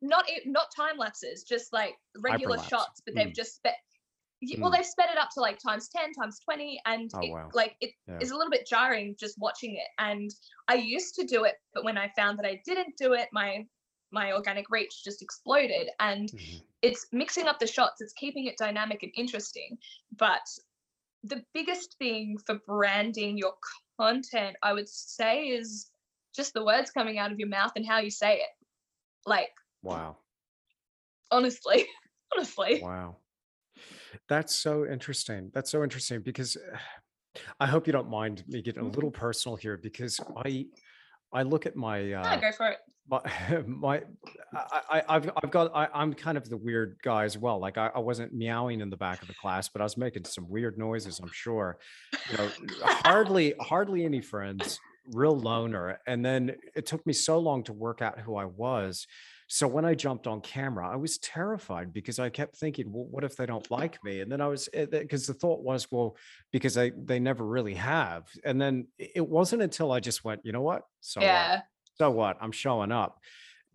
[SPEAKER 2] not not time lapses just like regular
[SPEAKER 1] Hyperlapse.
[SPEAKER 2] shots but they've
[SPEAKER 1] Mm.
[SPEAKER 2] just sped well
[SPEAKER 1] Mm.
[SPEAKER 2] they've sped it up to like times 10 times 20 and
[SPEAKER 1] Oh,
[SPEAKER 2] it,
[SPEAKER 1] wow.
[SPEAKER 2] like it
[SPEAKER 1] Yeah.
[SPEAKER 2] is a little bit jarring just watching it and i used to do it but when i found that i didn't do it my my organic reach just exploded and
[SPEAKER 1] Mhm.
[SPEAKER 2] it's mixing up the shots it's keeping it dynamic and interesting but the biggest thing for branding your content i would say is just the words coming out of your mouth and how you say it like
[SPEAKER 1] Wow.
[SPEAKER 2] honestly honestly
[SPEAKER 1] Wow. That's so interesting. That's so interesting because I hope you don't mind me getting a little personal here because I I look at my uh,
[SPEAKER 2] go for it.
[SPEAKER 1] my my I, I I've I've got I, I'm kind of the weird guy as well. Like I, I wasn't meowing in the back of the class, but I was making some weird noises. I'm sure. You know, hardly hardly any friends, real loner. And then it took me so long to work out who I was. So when I jumped on camera, I was terrified because I kept thinking, well, what if they don't like me? And then I was eh, because the thought was, well, because they they never really have. And then it wasn't until I just went, you know what? So what?
[SPEAKER 2] Yeah.
[SPEAKER 1] so what? I'm showing up.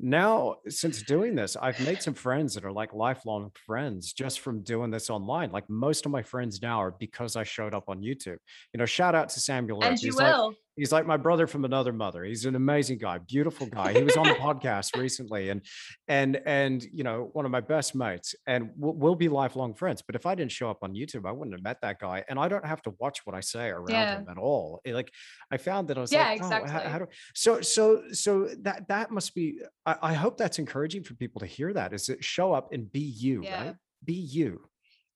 [SPEAKER 1] Now, since doing this, I've made some friends that are like lifelong friends just from doing this online. Like most of my friends now are because I showed up on YouTube. You know, shout out to Samuel.
[SPEAKER 2] And you
[SPEAKER 1] He's like
[SPEAKER 2] will.
[SPEAKER 1] He's like my brother from another mother. He's an amazing guy, beautiful guy. He was on the podcast recently, and and and you know, one of my best mates, and we'll, we'll be lifelong friends. But if I didn't show up on YouTube, I wouldn't have met that guy, and I don't have to watch what I say around
[SPEAKER 2] Yeah.
[SPEAKER 1] him at all. It- like I found that I was
[SPEAKER 2] Yeah,
[SPEAKER 1] like, oh, how,
[SPEAKER 2] exactly.
[SPEAKER 1] how do so so so that that must be. I, I hope that's encouraging for people to hear that. Is that show up and be you,
[SPEAKER 2] Yeah.
[SPEAKER 1] right? Be you.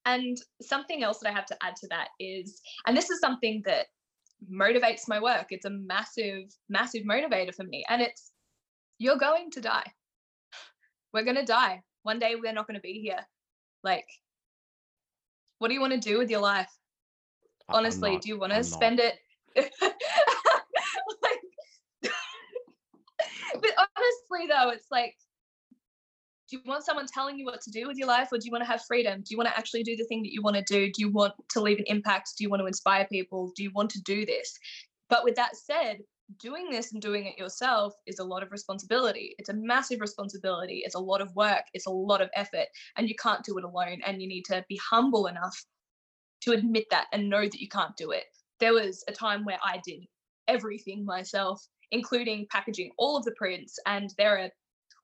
[SPEAKER 2] And something else that I have to add to that is, and this is something that motivates my work. It's a massive, massive motivator for me. And it's, you're going to die. We're going to die. One day we're not going to be here. Like, what do you want to do with your life? Honestly,
[SPEAKER 1] not-
[SPEAKER 2] do you want to
[SPEAKER 1] not.
[SPEAKER 2] spend it? like, but honestly, though, it's like, do you want someone telling you what to do with your life or do you want to have freedom? Do you want to actually do the thing that you want to do? Do you want to leave an impact? Do you want to inspire people? Do you want to do this? But with that said doing this and doing it yourself is a lot of responsibility. It's a massive responsibility. It's a lot of work. It's a lot of effort. And you can't do it alone. And you need to be humble enough to admit that and know that you can't do it. There was a time where i did everything myself including packaging all of the prints. And there are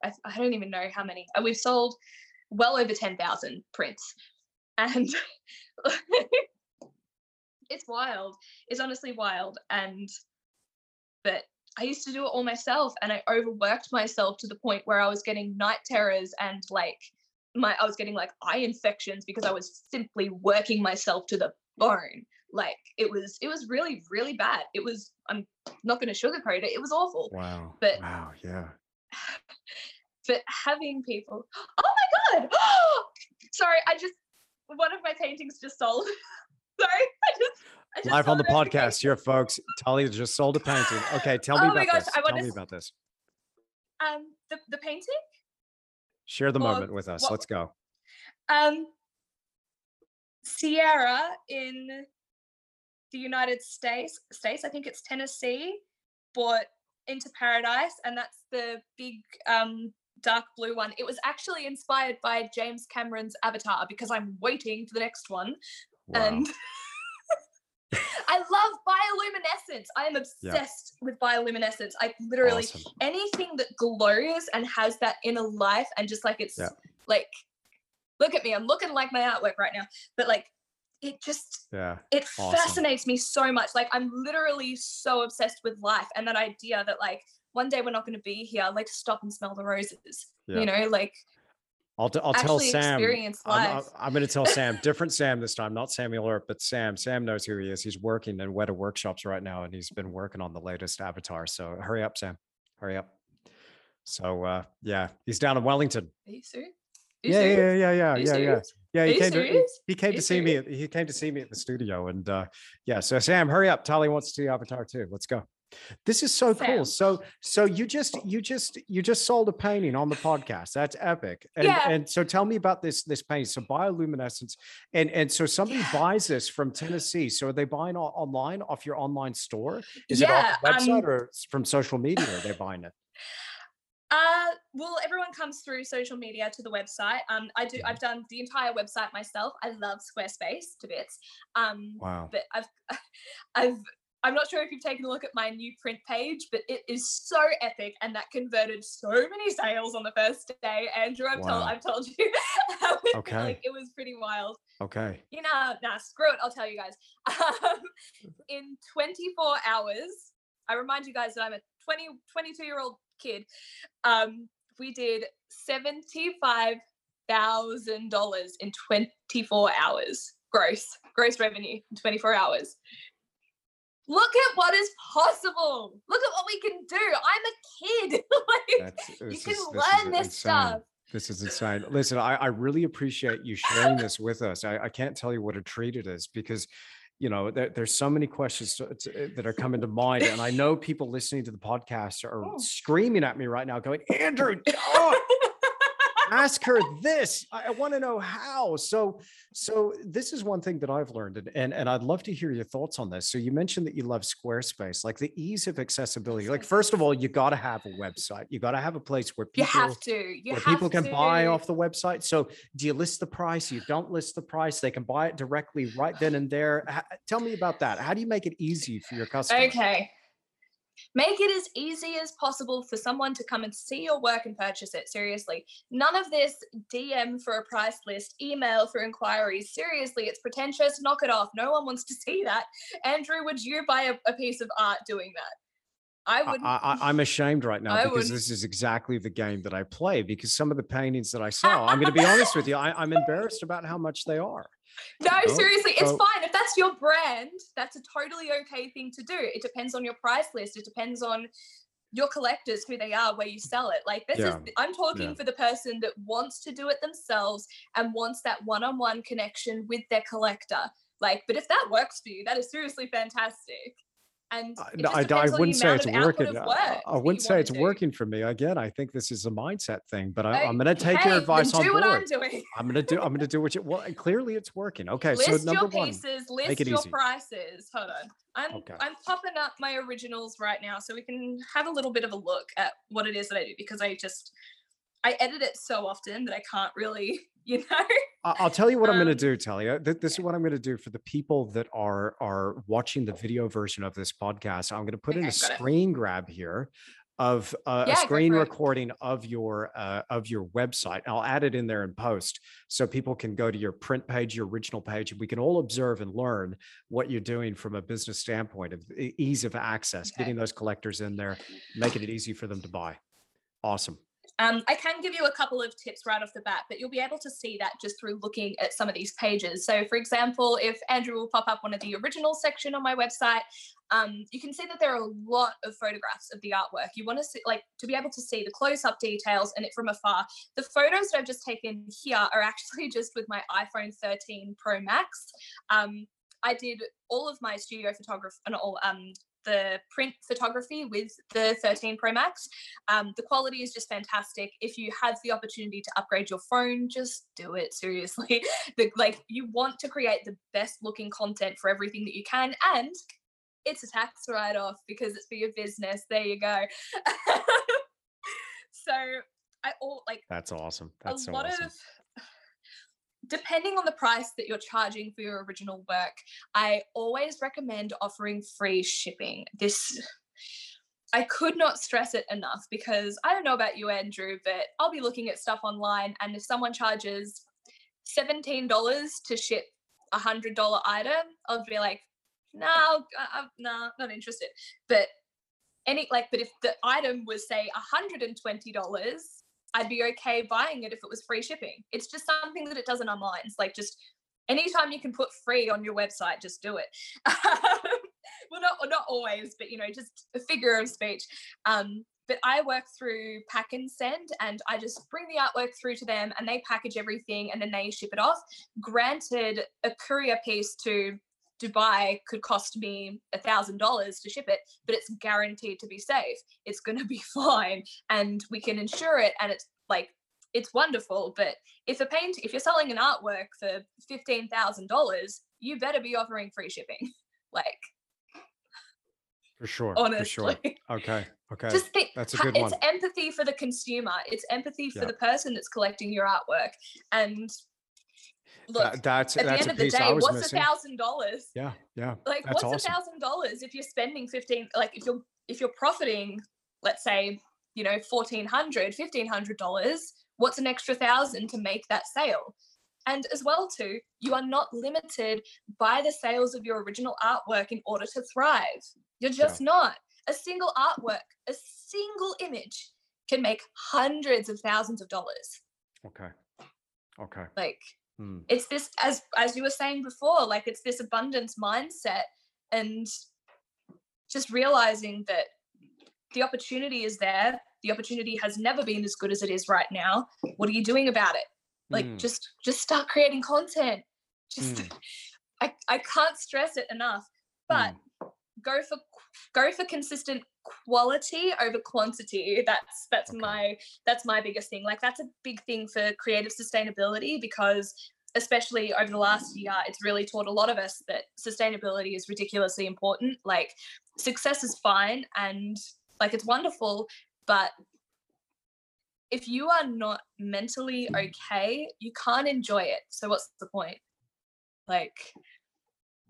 [SPEAKER 2] I, I don't even know how many. uh, We've sold well over 10,000 prints. And it's wild. It's honestly wild. And, but I used to do it all myself and I overworked myself to the point where I was getting night terrors and like my, I was getting like eye infections because I was simply working myself to the bone. Like it was, it was really, really bad. It was, I'm not going to sugarcoat it. It was awful.
[SPEAKER 1] Wow.
[SPEAKER 2] But-
[SPEAKER 1] wow. Yeah.
[SPEAKER 2] but having people oh my god sorry i just one of my paintings just sold sorry i just I just
[SPEAKER 1] Live on the podcast here, folks. Tahlia just sold a painting. Okay, tell me
[SPEAKER 2] Oh
[SPEAKER 1] about
[SPEAKER 2] gosh,
[SPEAKER 1] this. Tell me about this.
[SPEAKER 2] um the, the painting
[SPEAKER 1] Share the
[SPEAKER 2] well,
[SPEAKER 1] moment with us.
[SPEAKER 2] what-
[SPEAKER 1] Let's go.
[SPEAKER 2] um sierra in the united states states i think it's tennessee bought into paradise and that's the big um dark blue one it was actually inspired by james cameron's avatar because i'm waiting for the next one
[SPEAKER 1] Wow.
[SPEAKER 2] and I love bioluminescence. I am obsessed with bioluminescence. I literally
[SPEAKER 1] awesome.
[SPEAKER 2] anything that glows and has that inner life and just like it's
[SPEAKER 1] Yeah.
[SPEAKER 2] like look at me, I'm looking like my artwork right now. But like it just
[SPEAKER 1] Yeah.
[SPEAKER 2] it
[SPEAKER 1] Awesome.
[SPEAKER 2] fascinates me so much. Like I'm literally so obsessed with life and that idea that like one day we're not going to be here. Like to stop and smell the roses.
[SPEAKER 1] Yeah.
[SPEAKER 2] You know, like
[SPEAKER 1] I'll, t- I'll tell Sam.
[SPEAKER 2] experience
[SPEAKER 1] I'm,
[SPEAKER 2] life.
[SPEAKER 1] I'm, going to tell Sam, different Sam this time, not Samuel Earp, but Sam. Sam knows who he is. He's working in Weta workshops right now, and he's been working on the latest avatar. So hurry up, Sam. Hurry up. So uh, yeah, he's down in Wellington.
[SPEAKER 2] Are you serious?
[SPEAKER 1] Yeah,
[SPEAKER 2] you
[SPEAKER 1] yeah, yeah, yeah, yeah, yeah. Yeah, he came to he, came to see me. at- He came to see me at the studio, and uh, yeah. So Sam, hurry up. Tali wants to see Avatar too. Let's go. This is so cool. So so you just you just you just sold a painting on the podcast. That's epic. And
[SPEAKER 2] Yeah.
[SPEAKER 1] and so tell me about this this painting. So bioluminescence, and and so somebody
[SPEAKER 2] Yeah.
[SPEAKER 1] buys this from Tennessee. So are they buying online off your online store? Is
[SPEAKER 2] Yeah,
[SPEAKER 1] it off the website
[SPEAKER 2] um,
[SPEAKER 1] or from social media? Are they buying it?
[SPEAKER 2] Uh, well, everyone comes through social media to the website. Um, I do.
[SPEAKER 1] Mhm.
[SPEAKER 2] I've done the entire website myself. I love Squarespace to bits. Um,
[SPEAKER 1] Wow.
[SPEAKER 2] but I've, I've. I'm not sure if you've taken a look at my new print page, but it is so epic, and that converted so many sales on the first day. Andrew, I've told, I've told you,
[SPEAKER 1] Okay.
[SPEAKER 2] like it was pretty wild.
[SPEAKER 1] Okay.
[SPEAKER 2] You know, nah, screw it. I'll tell you guys. Um, in 24 hours, I remind you guys that I'm a 20, 22 year old kid. Um, we did $75,000 in 24 hours gross, gross revenue in 24 hours. look at what is possible. Look at what we can do. I'm a kid. like, you can is, learn this, this stuff.
[SPEAKER 1] This is insane. Listen, I, I really appreciate you sharing this with us. I, I can't tell you what a treat it is because you know there, there's so many questions to, to, eh, that are coming to mind and i know people listening to the podcast are oh. screaming at me right now going andrew oh, ask her this. I, I want to know how. So, so this is one thing that I've learned, and, and and I'd love to hear your thoughts on this. So you mentioned that you love Squarespace, like the ease of accessibility. Like first of all, you got to have a website. You got to have a place where people
[SPEAKER 2] you have to you
[SPEAKER 1] where
[SPEAKER 2] have
[SPEAKER 1] people can
[SPEAKER 2] to.
[SPEAKER 1] buy off the website. So do you list the price? You don't list the price. They can buy it directly right then and there. tell me about that. How do you make it easy for your customers?
[SPEAKER 2] Okay. Make it as easy as possible for someone to come and see your work and purchase it. Seriously. None of this DM for a price list, email for inquiries. Seriously, it's pretentious. Knock it off. No one wants to see that. Andrew, would you buy a, a piece of art doing that? I wouldn't.
[SPEAKER 1] I, am ashamed right now I because wouldn't. this is exactly the game that I play. Because some of the paintings that I saw, I'm going to be honest with you, I, I'm embarrassed about how much they are.
[SPEAKER 2] No, oh, seriously, it's oh. fine. If that's your brand, that's a totally okay thing to do. It depends on your price list. It depends on your collectors, who they are, where you sell it. Like this yeah. is I'm talking yeah. for the person that wants to do it themselves and wants that one-on-one connection with their collector. Like, but if that works for you, that is seriously fantastic and uh, I, I,
[SPEAKER 1] wouldn't say it's working.
[SPEAKER 2] Uh, work
[SPEAKER 1] I, wouldn't say it's working for me. Again, I think this is a mindset thing, but I, am going to take your advice on board. I'm, I'm going to do. I'm going to do what you. Well, clearly it's working. Okay,
[SPEAKER 2] list
[SPEAKER 1] so number
[SPEAKER 2] your pieces, one, list your easy. prices. Hold on, I'm okay. I'm popping up my originals right now, so we can have a little bit of a look at what it is that I do because I just I edit it so often that I can't really you know
[SPEAKER 1] i'll tell you what um, i'm going to do tahlia this is what i'm going to do for the people that are are watching the video version of this podcast i'm going to put okay, in a screen it. grab here of uh, yeah, a screen recording of your uh, of your website. I'll add it in there in post so people can go to your print page, your original page, and we can all observe and learn what you're doing from a business standpoint of ease of access, okay. getting those collectors in there, making it easy for them to buy. Awesome.
[SPEAKER 2] Um, I can give you a couple of tips right off the bat, but you'll be able to see that just through looking at some of these pages. So, for example, if Andrew will pop up one of the original section on my website, um, you can see that there are a lot of photographs of the artwork. You want to see, like, to be able to see the close-up details and it from afar. The photos that I've just taken here are actually just with my iPhone 13 Pro Max. Um, I did all of my studio photography and all um, the print photography with the 13 Pro Max. Um, the quality is just fantastic. If you have the opportunity to upgrade your phone, just do it. Seriously, the, like you want to create the best looking content for everything that you can, and it's a tax write off because it's for your business. There you go. so I all like
[SPEAKER 1] that's awesome. That's a so lot awesome. of
[SPEAKER 2] depending on the price that you're charging for your original work, I always recommend offering free shipping. This I could not stress it enough because I don't know about you, Andrew, but I'll be looking at stuff online, and if someone charges $17 to ship a hundred dollar item, I'll be like, no, nah, nah, not interested. But any like, but if the item was say $120, I'd be okay buying it if it was free shipping. It's just something that it does in our minds. Like just anytime you can put free on your website, just do it. well, not not always, but you know, just a figure of speech. Um, but I work through Pack and send and I just bring the artwork through to them and they package everything and then they ship it off. Granted, a courier piece to Dubai could cost me a thousand dollars to ship it, but it's guaranteed to be safe. It's going to be fine, and we can insure it. And it's like it's wonderful. But if a paint, if you're selling an artwork for fifteen thousand dollars, you better be offering free shipping. like
[SPEAKER 1] for sure. Honestly. For sure. Okay. Okay.
[SPEAKER 2] Just think that's a good it's one. It's empathy for the consumer. It's empathy for yeah. the person that's collecting your artwork. And look, that,
[SPEAKER 1] that's
[SPEAKER 2] at
[SPEAKER 1] that's
[SPEAKER 2] the end of the day, what's a thousand dollars?
[SPEAKER 1] Yeah, yeah.
[SPEAKER 2] Like, what's a thousand dollars if you're spending fifteen? Like, if you're if you're profiting, let's say, you know, fourteen hundred, fifteen hundred dollars. What's an extra thousand to make that sale? And as well, too, you are not limited by the sales of your original artwork in order to thrive. You're just yeah. not. A single artwork, a single image can make hundreds of thousands of dollars.
[SPEAKER 1] Okay. Okay.
[SPEAKER 2] Like Mm. It's this as as you were saying before, like it's this abundance mindset and just realizing that the opportunity is there. The opportunity has never been as good as it is right now. What are you doing about it? Like
[SPEAKER 1] Mm.
[SPEAKER 2] just just start creating content. Just
[SPEAKER 1] Mm.
[SPEAKER 2] I, I can't stress it enough. But
[SPEAKER 1] Mm.
[SPEAKER 2] go for go for consistent quality over quantity. That's that's
[SPEAKER 1] Okay.
[SPEAKER 2] my that's my biggest thing. Like that's a big thing for creative sustainability because especially over the last year, it's really taught a lot of us that sustainability is ridiculously important. Like success is fine and like it's wonderful, but if you are not mentally okay, you can't enjoy it. So what's the point? Like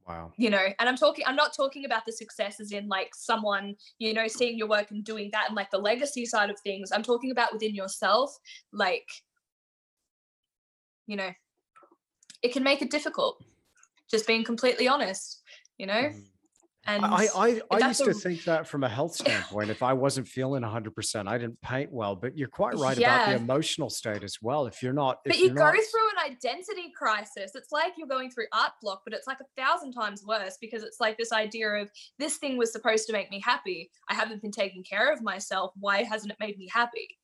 [SPEAKER 1] Wow.
[SPEAKER 2] you know and i'm talking i'm not talking about the successes in like someone you know seeing your work and doing that and like the legacy side of things i'm talking about within yourself like you know it can make it difficult just being completely honest you know
[SPEAKER 1] Mhm.
[SPEAKER 2] And
[SPEAKER 1] I, I, I used to
[SPEAKER 2] a-
[SPEAKER 1] think that from a health standpoint, if I wasn't feeling 100%, I didn't paint well. But you're quite right about the emotional state as well. If you're not, if
[SPEAKER 2] but you go
[SPEAKER 1] not,
[SPEAKER 2] through an identity crisis it's like you're going through art block but it's like a thousand times worse because it's like this idea of this thing was supposed to make me happy i haven't been taking care of myself why hasn't it made me happy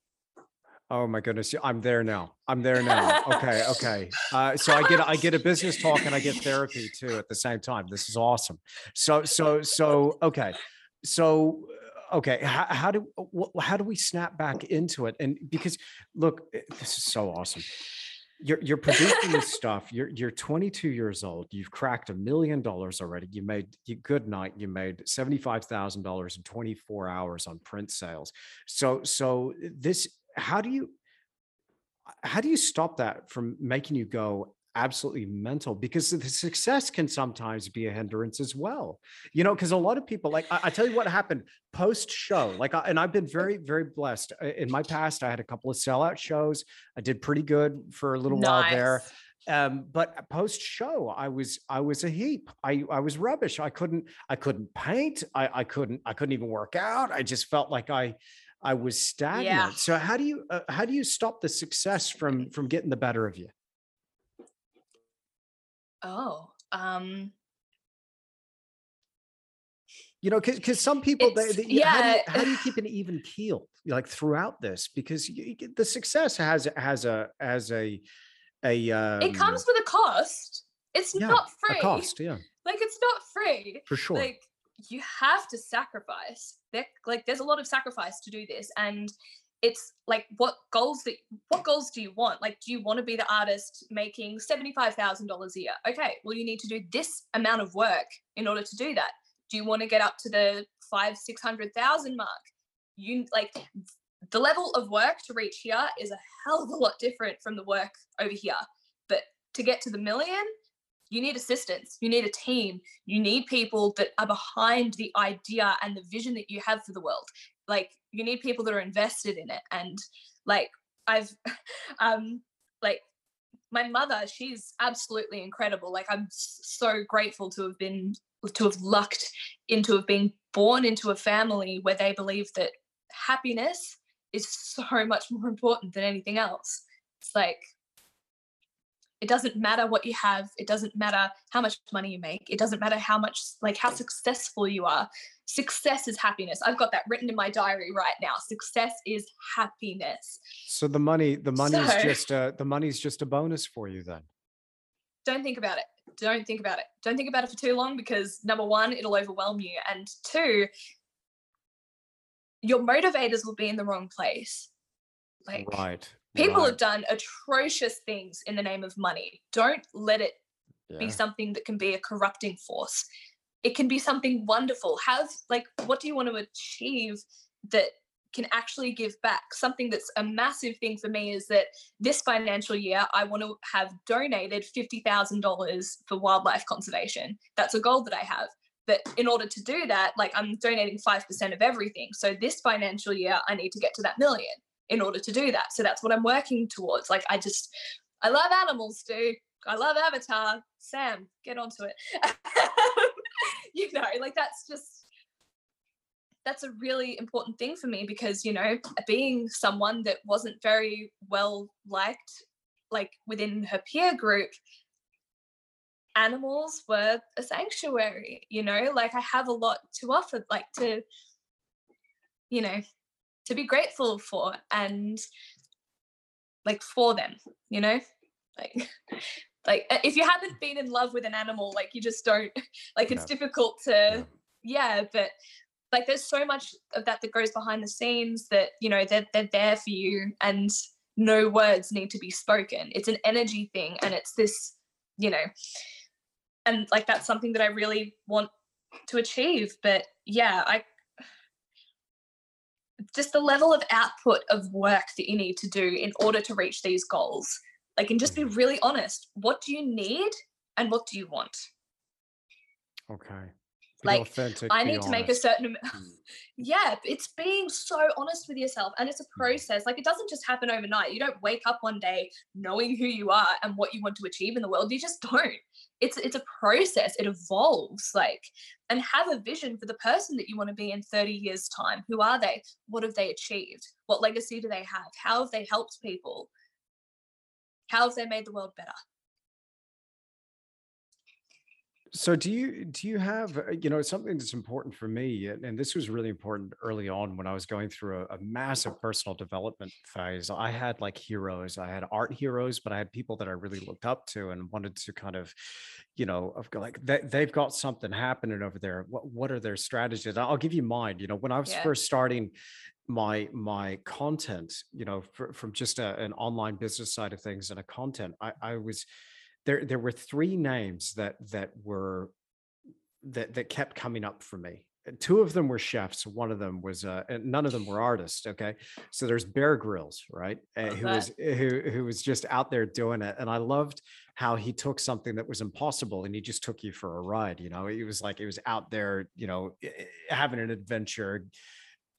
[SPEAKER 1] Oh my goodness, I'm there now. I'm there now. Okay, okay. Uh, so I get I get a business talk and I get therapy too at the same time. This is awesome. So so so okay. So uh, okay, how, how do how do we snap back into it? And because look, eh, this is so awesome. You're you're producing this stuff. You're you're 22 years old. You've cracked a million dollars already. You made you good night. You made $75,000 in 24 hours on print sales. So so this how do you how do you stop that from making you go absolutely mental? Because the success can sometimes be a hindrance as well you know because a lot of people like I, I tell you what happened post show like I, and i've been very very blessed. In my past i had a couple of sellout shows. I did pretty good for a little while there um but post show i was i was a heap. I i was rubbish. I couldn't i couldn't paint. I i couldn't i couldn't even work out. I just felt like i i was stagnant. So how do you uh, how do you stop the success from from getting the better of you?
[SPEAKER 2] Oh um
[SPEAKER 1] you know because some people they, they- you- how, do you,
[SPEAKER 2] yeah.
[SPEAKER 1] how do you keep an even keel like throughout this? Because you, the success has has a has a a um,
[SPEAKER 2] it comes with a cost. It's
[SPEAKER 1] yeah,
[SPEAKER 2] not
[SPEAKER 1] a
[SPEAKER 2] free.
[SPEAKER 1] cost yeah.
[SPEAKER 2] Like it's not free.
[SPEAKER 1] For sure.
[SPEAKER 2] Like you have to sacrifice. There like there's a lot of sacrifice to do this and it's like what goals that what goals do you want? Like do you want to be the artist making $75000 a year? Okay well you need to do this amount of work in order to do that. Do you want to get up to the five six hundred thousand mark? You like the level of work to reach here is a hell of a lot different from the work over here. But to get to the million you need assistance you need a team you need people that are behind the idea and the vision that you have for the world. Like you need people that are invested in it and like i've um like my mother she's absolutely incredible. Like i'm so grateful to have been to have lucked into have been born into a family where they believe that happiness is so much more important than anything else. It's like it doesn't matter what you have. It doesn't matter how much money you make. It doesn't matter how much like how successful you are. Success is happiness. I've got that written in my diary right now. Success is happiness.
[SPEAKER 1] So the money the money's
[SPEAKER 2] So-
[SPEAKER 1] just a the money's just a bonus for you then?
[SPEAKER 2] Don't think about it. Don't think about it. Don't think about it for too long because number one it'll overwhelm you. And two your motivators will be in the wrong place. Like
[SPEAKER 1] right
[SPEAKER 2] people
[SPEAKER 1] right,
[SPEAKER 2] have done atrocious things in the name of money don't let it be something that can be a corrupting force. It can be something wonderful. Have like what do you want to achieve that can actually give back? Something that's a massive thing for me is that this financial year I want to have donated $50,000 for wildlife conservation. That's a goal that I have. But in order to do that, like I'm donating 5% of everything. So this financial year I need to get to that million in order to do that. So that's what I'm working towards. Like I just I love animals, dude. I love Avatar. Sam, get onto it. you know, like that's just that's a really important thing for me because you know, being someone that wasn't very well liked, like within her peer group, animals were a sanctuary you know like i have a lot to offer like to you know to be grateful for and like for them you know like like uh, if you haven't mm. been in love with an animal like you just don't like it's yeah. difficult to yeah. yeah but like there's so much of that that goes behind the scenes that you know they're, they're there for you and no words need to be spoken it's an energy thing and it's this you know and like that's something that i really want to achieve but yeah i just the level of output of work that you need to do in order to reach these goals. Like and just be really honest what do you need and what do you want?
[SPEAKER 1] Okay
[SPEAKER 2] like i need to make a certain amount mm. yeah it's being so honest with yourself and it's a mm. process like it doesn't just happen overnight you don't wake up one day knowing who you are and what you want to achieve in the world you just don't it's it's a process it evolves like and have a vision for the person that you want to be in 30 years time who are they what have they achieved what legacy do they have how have they helped people how have they made the world better
[SPEAKER 1] so do you do you have uh, you know something that's important for me and, this was really important early on when i was going through a, a, massive personal development phase. I had like heroes. I had art heroes but i had people that i really looked up to and wanted to kind of you know like they, they've got something happening over there. What, what are their strategies? I'll give you mine you know when i was yeah. first starting my my content you know for, from just a, an online business side of things and a content i i was there there were three names that that were that that kept coming up for me. Two of them were chefs one of them was uh and none of them were artists okay? So there's bear grylls right uh, who was who who was just out there doing it and i loved how he took something that was impossible and he just took you for a ride you know? It was like it was out there you know having an adventure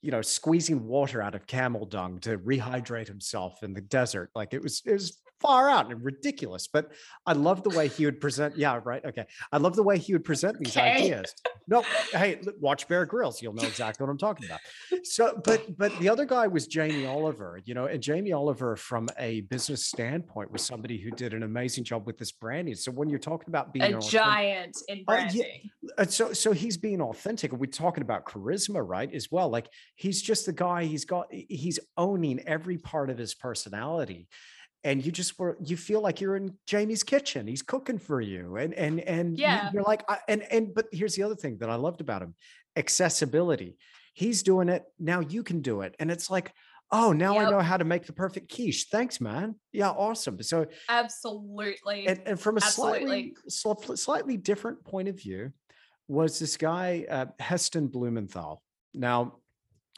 [SPEAKER 1] you know squeezing water out of camel dung to rehydrate himself in the desert like it was it was far out and ridiculous. But I love the way he would present. Yeah, right. Okay. I love the way he would present these okay. ideas. No, hey, watch Bear Grylls. You'll know exactly what I'm talking about. So, but but the other guy was Jamie Oliver, you know, and Jamie Oliver, from a business standpoint, was somebody who did an amazing job with this branding. So when you're talking about being
[SPEAKER 2] a giant in branding,
[SPEAKER 1] uh, yeah, so so he's being authentic. We're talking about charisma, right? As well. Like he's just the guy. He's got he's owning every part of his personality and you just were you feel like you're in Jamie's kitchen. He's cooking for you, and and and
[SPEAKER 2] yeah,
[SPEAKER 1] you're like, and and but here's the other thing that I loved about him: accessibility. He's doing it now. You can do it, and it's like, oh, now yep. I know how to make the perfect quiche. Thanks, man. Yeah, awesome. So
[SPEAKER 2] absolutely,
[SPEAKER 1] and, and from a absolutely. slightly slightly different point of view, was this guy uh, Heston Blumenthal. Now,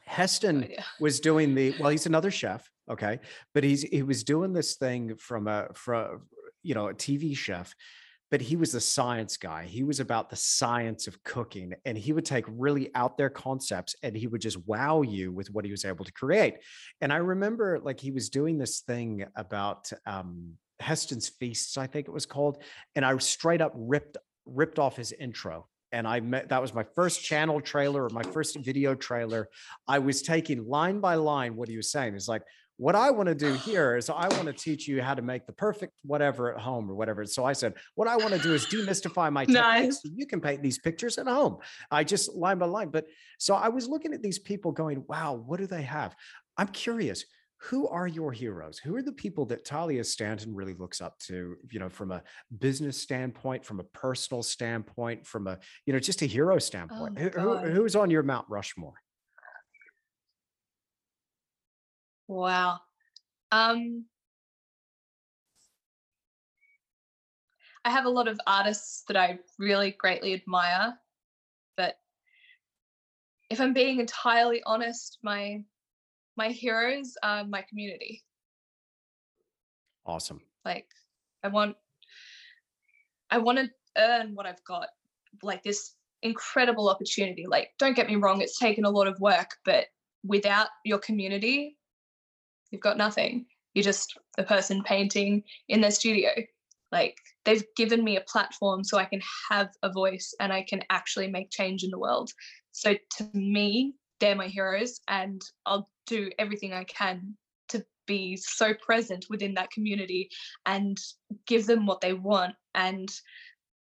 [SPEAKER 1] Heston oh, yeah. was doing the well. He's another chef okay but he's he was doing this thing from a from you know a tv chef but he was a science guy he was about the science of cooking and he would take really out there concepts and he would just wow you with what he was able to create and i remember like he was doing this thing about um heston's feasts i think it was called and i straight up ripped ripped off his intro and I met that was my first channel trailer or my first video trailer. I was taking line by line what he was saying. It's like, what I want to do here is I want to teach you how to make the perfect whatever at home or whatever. So I said, what I want to do is demystify my nice. So you can paint these pictures at home. I just line by line. But so I was looking at these people going, wow, what do they have? I'm curious. Who are your heroes? Who are the people that Tahlia Stanton really looks up to, you know, from a business standpoint, from a personal standpoint, from a, you know, just a hero standpoint? Oh, who, who, who's on your Mount Rushmore?
[SPEAKER 2] Wow. Um, I have a lot of artists that I really greatly admire, but if I'm being entirely honest, my my heroes are my community.
[SPEAKER 1] Awesome.
[SPEAKER 2] Like I want I want to earn what I've got, like this incredible opportunity. Like don't get me wrong, it's taken a lot of work, but without your community, you've got nothing. You're just a person painting in their studio. Like they've given me a platform so I can have a voice and I can actually make change in the world. So to me, they're my heroes, and I'll do everything I can to be so present within that community and give them what they want and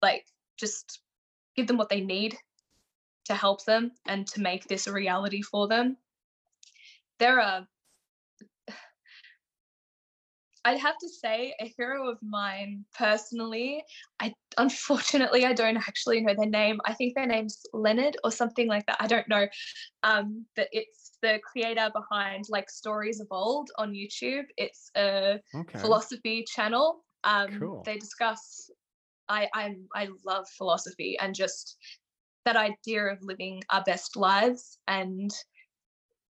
[SPEAKER 2] like just give them what they need to help them and to make this a reality for them. There are I'd have to say a hero of mine personally. I unfortunately I don't actually know their name. I think their name's Leonard or something like that. I don't know. Um, but it's the creator behind like Stories of Old on YouTube. It's a okay. philosophy channel. Um, cool. They discuss. I I'm I love philosophy and just that idea of living our best lives and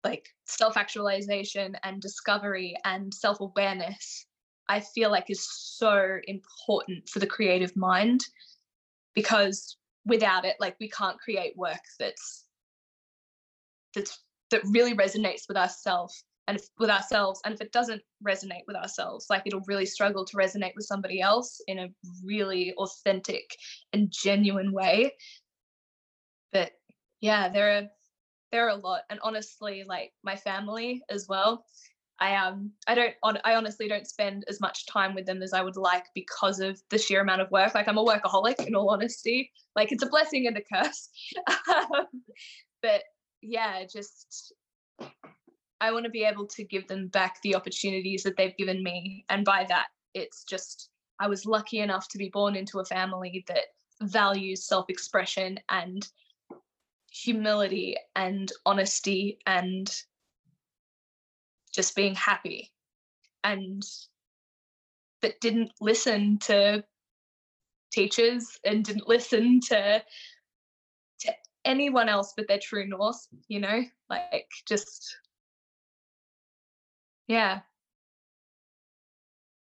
[SPEAKER 2] like self actualization and discovery and self awareness, I feel like is so important for the creative mind because without it, like we can't create work that's that's that really resonates with ourselves and with ourselves and if it doesn't resonate with ourselves like it'll really struggle to resonate with somebody else in a really authentic and genuine way. But yeah there are there are a lot and honestly like my family as well. I um i don't i honestly don't spend as much time with them as i would like because of the sheer amount of work. Like i'm a workaholic in all honesty. Like it's a blessing and a curse. Um, but yeah just i want to be able to give them back the opportunities that they've given me and by that it's just i was lucky enough to be born into a family that values self-expression and humility and honesty and just being happy. And that didn't listen to teachers and didn't listen to to anyone else but their true north you know? Like just yeah.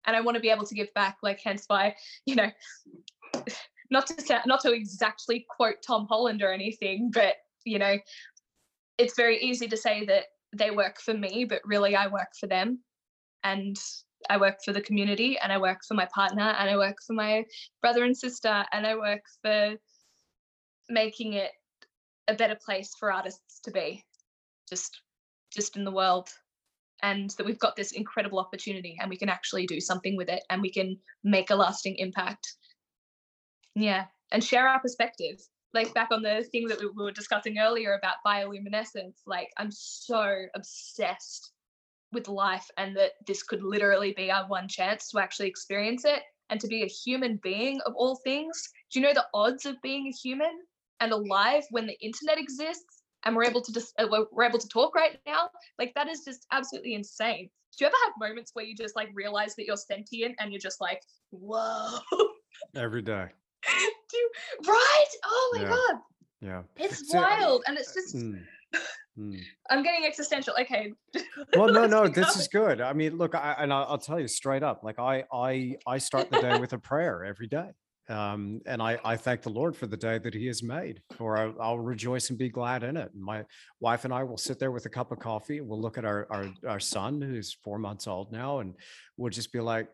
[SPEAKER 2] And i want to be able to give back like hence why you know not to not to exactly quote Tom Holland or anything, but you know, it's very easy to say that they work for me, but really I work for them, and I work for the community, and I work for my partner, and I work for my brother and sister, and I work for making it a better place for artists to be, just just in the world. And that we've got this incredible opportunity and we can actually do something with it and we can make a lasting impact yeah, and share our perspective. Like back on the thing that we were discussing earlier about bioluminescence, like I'm so obsessed with life and that this could literally be our one chance to actually experience it and to be a human being of all things. Do you know the odds of being a human and alive when the internet exists and we're able to just uh, we're able to talk right now? Like that is just absolutely insane. Do you ever have moments where you just like realize that you're sentient and you're just like, whoa?
[SPEAKER 1] Every day.
[SPEAKER 2] right? Oh my
[SPEAKER 1] yeah.
[SPEAKER 2] god.
[SPEAKER 1] Yeah.
[SPEAKER 2] It's so, wild. And it's just mm, mm. I'm getting existential. Okay.
[SPEAKER 1] well, no, no, this is good. I mean, look, I, and I'll, I'll, tell you straight up, like I, I, I start the day with a prayer every day. Um, and I, I thank the Lord for the day that He has made, for I, I'll rejoice and be glad in it. And my wife and I will sit there with a cup of coffee. and We'll look at our, our, our son, who's four months old now, and we'll just be like,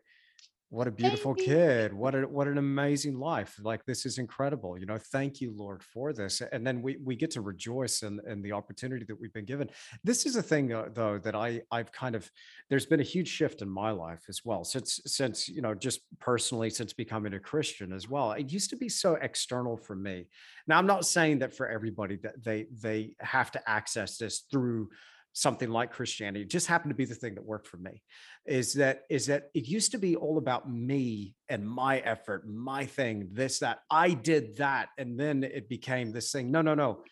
[SPEAKER 1] what a beautiful
[SPEAKER 2] Baby.
[SPEAKER 1] kid. What a what an amazing life. Like this is incredible you know thank you lord for this and then we we get to rejoice in, in the opportunity that we've been given. This is a thing uh, though that i i've kind of there's been a huge shift in my life as well since since you know just personally since becoming a christian as well. It used to be so external for me. Now i'm not saying that for everybody that they they have to access this through something like Christianity. It just happened to be the thing that worked for me. Is that is that it used to be all about me and my effort, my thing, this, that. I did that. And then it became this thing. No, no, no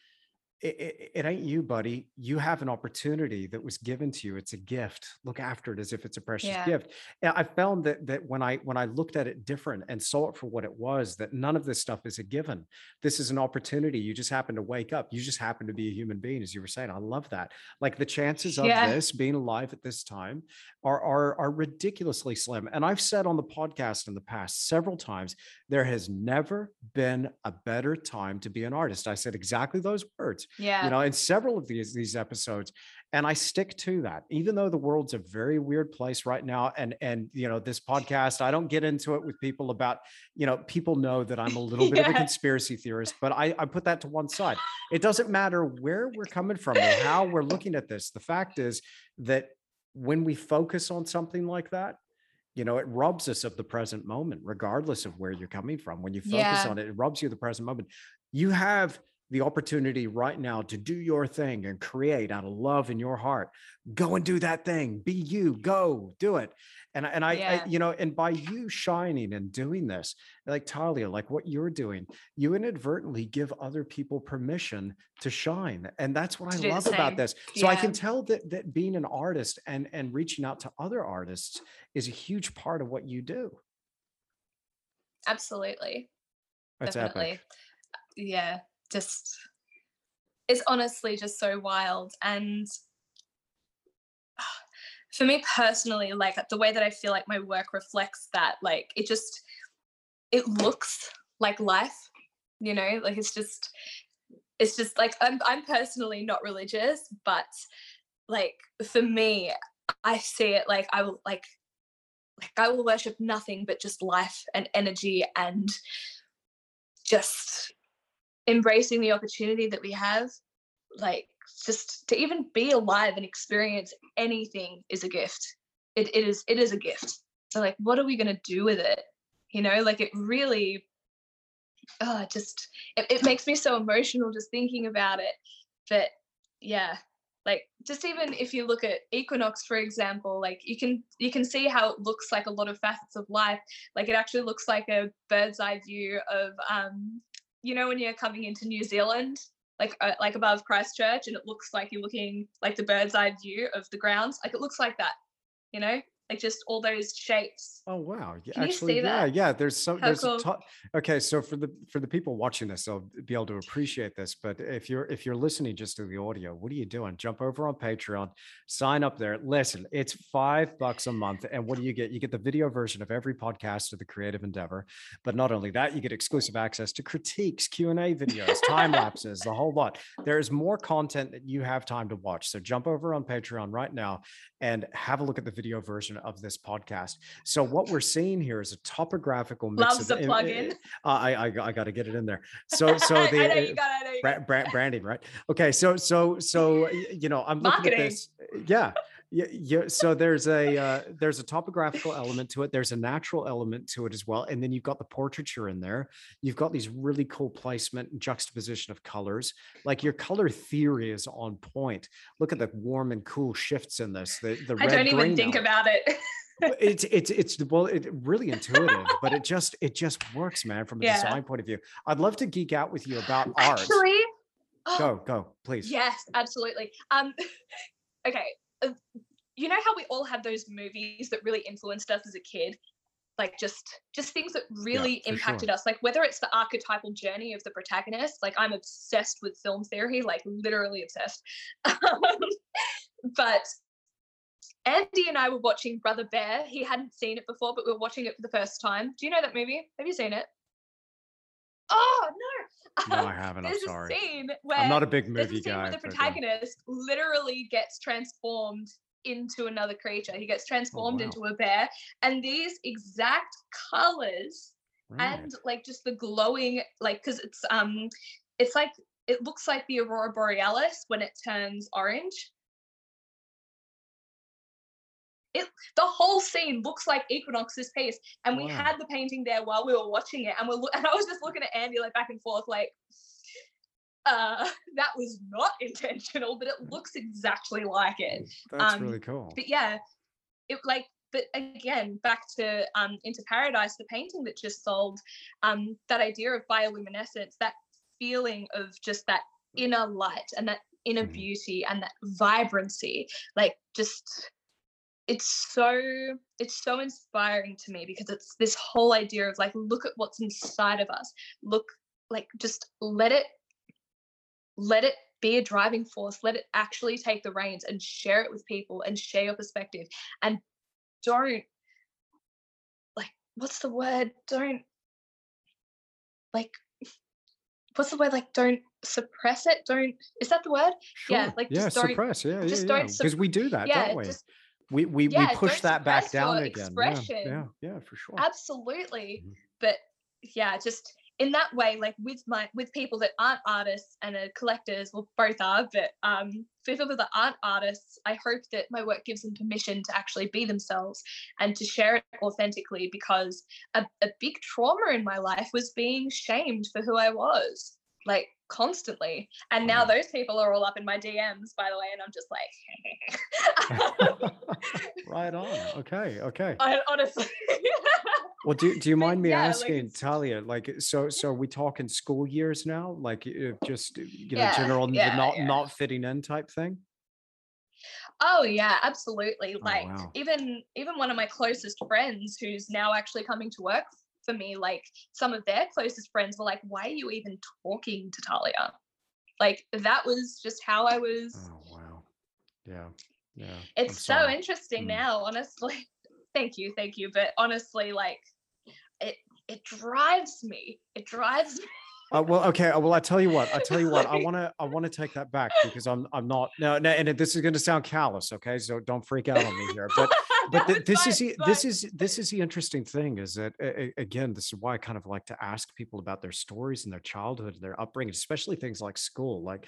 [SPEAKER 1] it, it, it, ain't you, buddy. You have an opportunity that was given to you. It's a gift. Look after it as if it's a precious yeah. gift. And I found that that when I when I looked at it different and saw it for what it was, that none of this stuff is a given. This is an opportunity. You just happen to wake up. You just happen to be a human being, as you were saying. I love that. Like the chances of yeah. this being alive at this time are, are are ridiculously slim. And I've said on the podcast in the past several times, there has never been a better time to be an artist. I said exactly those words
[SPEAKER 2] yeah.
[SPEAKER 1] you know in several of these these episodes and i stick to that even though the world's a very weird place right now and and you know this podcast i don't get into it with people about you know people know that i'm a little bit of a conspiracy theorist but I, I put that to one side. It doesn't matter where we're coming from or how we're looking at this. The fact is that when we focus on something like that you know it robs us of the present moment regardless of where you're coming from. When you focus
[SPEAKER 2] Yeah.
[SPEAKER 1] on it it robs you of the present moment. You have the opportunity right now to do your thing and create out of love in your heart. Go and do that thing. Be you. Go do it. And I- and I,
[SPEAKER 2] Yeah.
[SPEAKER 1] I you know and by you shining and doing this like Tahlia like what you're doing you inadvertently give other people permission to shine. And that's what
[SPEAKER 2] To
[SPEAKER 1] i love about this. So i can tell that that being an artist and and reaching out to other artists is a huge part of what you do.
[SPEAKER 2] Absolutely.
[SPEAKER 1] that's
[SPEAKER 2] definitely.
[SPEAKER 1] epic
[SPEAKER 2] Yeah, just it's honestly just so wild. And for me personally, like the way that I feel like my work reflects that, like it just it looks like life, you know, like it's just it's just like I'm I'm personally not religious, but like for me, I see it like I will like like I will worship nothing but just life and energy and just embracing the opportunity that we have like just to even be alive and experience anything is a gift. It, it is it is a gift. So like what are we going to do with it? You know like it really oh just it, it makes me so emotional just thinking about it. But yeah like just even if you look at equinox for example like you can you can see how it looks like a lot of facets of life. Like it actually looks like a bird's eye view of um you know when you're coming into new zealand like uh, like above christchurch and it looks like you're looking like the bird's eye view of the grounds like it looks like that you know like just all those shapes
[SPEAKER 1] Oh wow! Yeah,
[SPEAKER 2] Can you
[SPEAKER 1] actually,
[SPEAKER 2] see
[SPEAKER 1] yeah,
[SPEAKER 2] that?
[SPEAKER 1] yeah. There's some.
[SPEAKER 2] How
[SPEAKER 1] There's
[SPEAKER 2] cool.
[SPEAKER 1] a ton. Okay, so for the for the people watching this, they'll be able to appreciate this. But if you're if you're listening just to the audio, what are you doing? Jump over on Patreon, sign up there. Listen, it's five bucks a month, and what do you get? You get the video version of every podcast of the Creative Endeavor. But not only that, you get exclusive access to critiques, Q and A videos, time lapses, the whole lot. There is more content that you have time to watch. So jump over on Patreon right now and have a look at the video version of this podcast. So what we're seeing here is a topographical mix
[SPEAKER 2] Loves
[SPEAKER 1] of
[SPEAKER 2] the
[SPEAKER 1] im- eh, eh,
[SPEAKER 2] plug-in.
[SPEAKER 1] Eh, uh, I I, I got to get it in there. So so the
[SPEAKER 2] I know you got it, I know you got it.
[SPEAKER 1] bra- branding, right? Okay, so so so you know, I'm looking
[SPEAKER 2] Marketing.
[SPEAKER 1] at this. Yeah. Yeah, yeah, so there's a uh, there's a topographical element to it. There's a natural element to it as well, and then you've got the portraiture in there. You've got these really cool placement and juxtaposition of colors. Like your color theory is on point. Look at the warm and cool shifts in this. The the
[SPEAKER 2] I
[SPEAKER 1] red
[SPEAKER 2] don't even think
[SPEAKER 1] element.
[SPEAKER 2] about it.
[SPEAKER 1] It's it's it's well it really intuitive but it just it just works man from a
[SPEAKER 2] Yeah.
[SPEAKER 1] design point of view i'd love to geek out with you about art
[SPEAKER 2] Actually, oh,
[SPEAKER 1] go go please
[SPEAKER 2] Yes, absolutely. Um, okay, you know how we all have those movies that really influenced us as a kid, like just just things that really
[SPEAKER 1] sure.
[SPEAKER 2] impacted us. Like whether it's the archetypal journey of the protagonist. Like I'm obsessed with film theory, like literally obsessed. Um, but Andy and I were watching Brother Bear. He hadn't seen it before, but we were watching it for the first time. Do you know that movie? Have you seen it? Oh no!
[SPEAKER 1] no i haven't i'm sorry
[SPEAKER 2] a scene where
[SPEAKER 1] i'm not a big
[SPEAKER 2] there's a
[SPEAKER 1] movie
[SPEAKER 2] scene
[SPEAKER 1] guy
[SPEAKER 2] where the protagonist literally gets transformed into another creature. He gets transformed
[SPEAKER 1] wow.
[SPEAKER 2] into a bear, and these exact colors
[SPEAKER 1] right.
[SPEAKER 2] and like just the glowing, like because it's um, it's like it looks like the aurora borealis when it turns orange. It the whole scene looks like Equinox's piece, and we
[SPEAKER 1] Wow.
[SPEAKER 2] had the painting there while we were watching it, and we're and I was just looking at Andy like back and forth, like uh that was not intentional but it looks exactly like it
[SPEAKER 1] that's
[SPEAKER 2] um,
[SPEAKER 1] really cool
[SPEAKER 2] but yeah it like but again back to um into paradise the painting that just sold um that idea of bioluminescence that feeling of just that inner light and that inner
[SPEAKER 1] Mhm.
[SPEAKER 2] beauty and that vibrancy like just it's so it's so inspiring to me because it's this whole idea of like look at what's inside of us. Look like just let it let it be a driving force. Let it actually take the reins and share it with people and share your perspective. And don't like what's the word? Don't like what's the word? Like don't suppress it. Don't is that the word? Yeah, like,
[SPEAKER 1] yeah
[SPEAKER 2] just don't-
[SPEAKER 1] suppress. Yeah
[SPEAKER 2] just
[SPEAKER 1] yeah
[SPEAKER 2] don't
[SPEAKER 1] yeah. Because
[SPEAKER 2] sup-
[SPEAKER 1] we do that
[SPEAKER 2] yeah
[SPEAKER 1] don't we?
[SPEAKER 2] just
[SPEAKER 1] we we,
[SPEAKER 2] yeah,
[SPEAKER 1] we push that back down again yeah, yeah yeah for sure
[SPEAKER 2] absolutely
[SPEAKER 1] Mhm.
[SPEAKER 2] but yeah just in that way, like with my with people that aren't artists and are collectors, well, both are, but um, for people that aren't artists, I hope that my work gives them permission to actually be themselves and to share it authentically. Because a, a big trauma in my life was being shamed for who I was, like constantly. And now mm. those people are all up in my DMs, by the way, and I'm just
[SPEAKER 1] like, right on. Okay, okay.
[SPEAKER 2] I, honestly.
[SPEAKER 1] Well, do, do you mind me yeah, asking, like Tahlia, like, uh, so, so we talking school years now, like uh, just, uh, you know, yeah, general yeah, not, not fitting in type thing?
[SPEAKER 2] Oh yeah, absolutely. Oh, like wow. even, even one of my closest friends who's now actually coming to work for me, like some of their closest friends were like, why are you even talking to Tahlia? Like that was just how I was.
[SPEAKER 1] Oh wow. Yeah. Yeah.
[SPEAKER 2] It's so interesting mm. now, honestly. thank you, thank you. But honestly, like it it drives me. It drives me.
[SPEAKER 1] Uh, well, okay. Uh, well, I tell you what. I tell you what. I want to. I want to take that back because I'm. I'm not. No. no and this is going to sound callous. Okay. So don't freak out on me here. But. But th- this is the, this is this is the interesting thing is that again this is why I kind of like to ask people about their stories and their childhood and their upbringing, especially things like school, like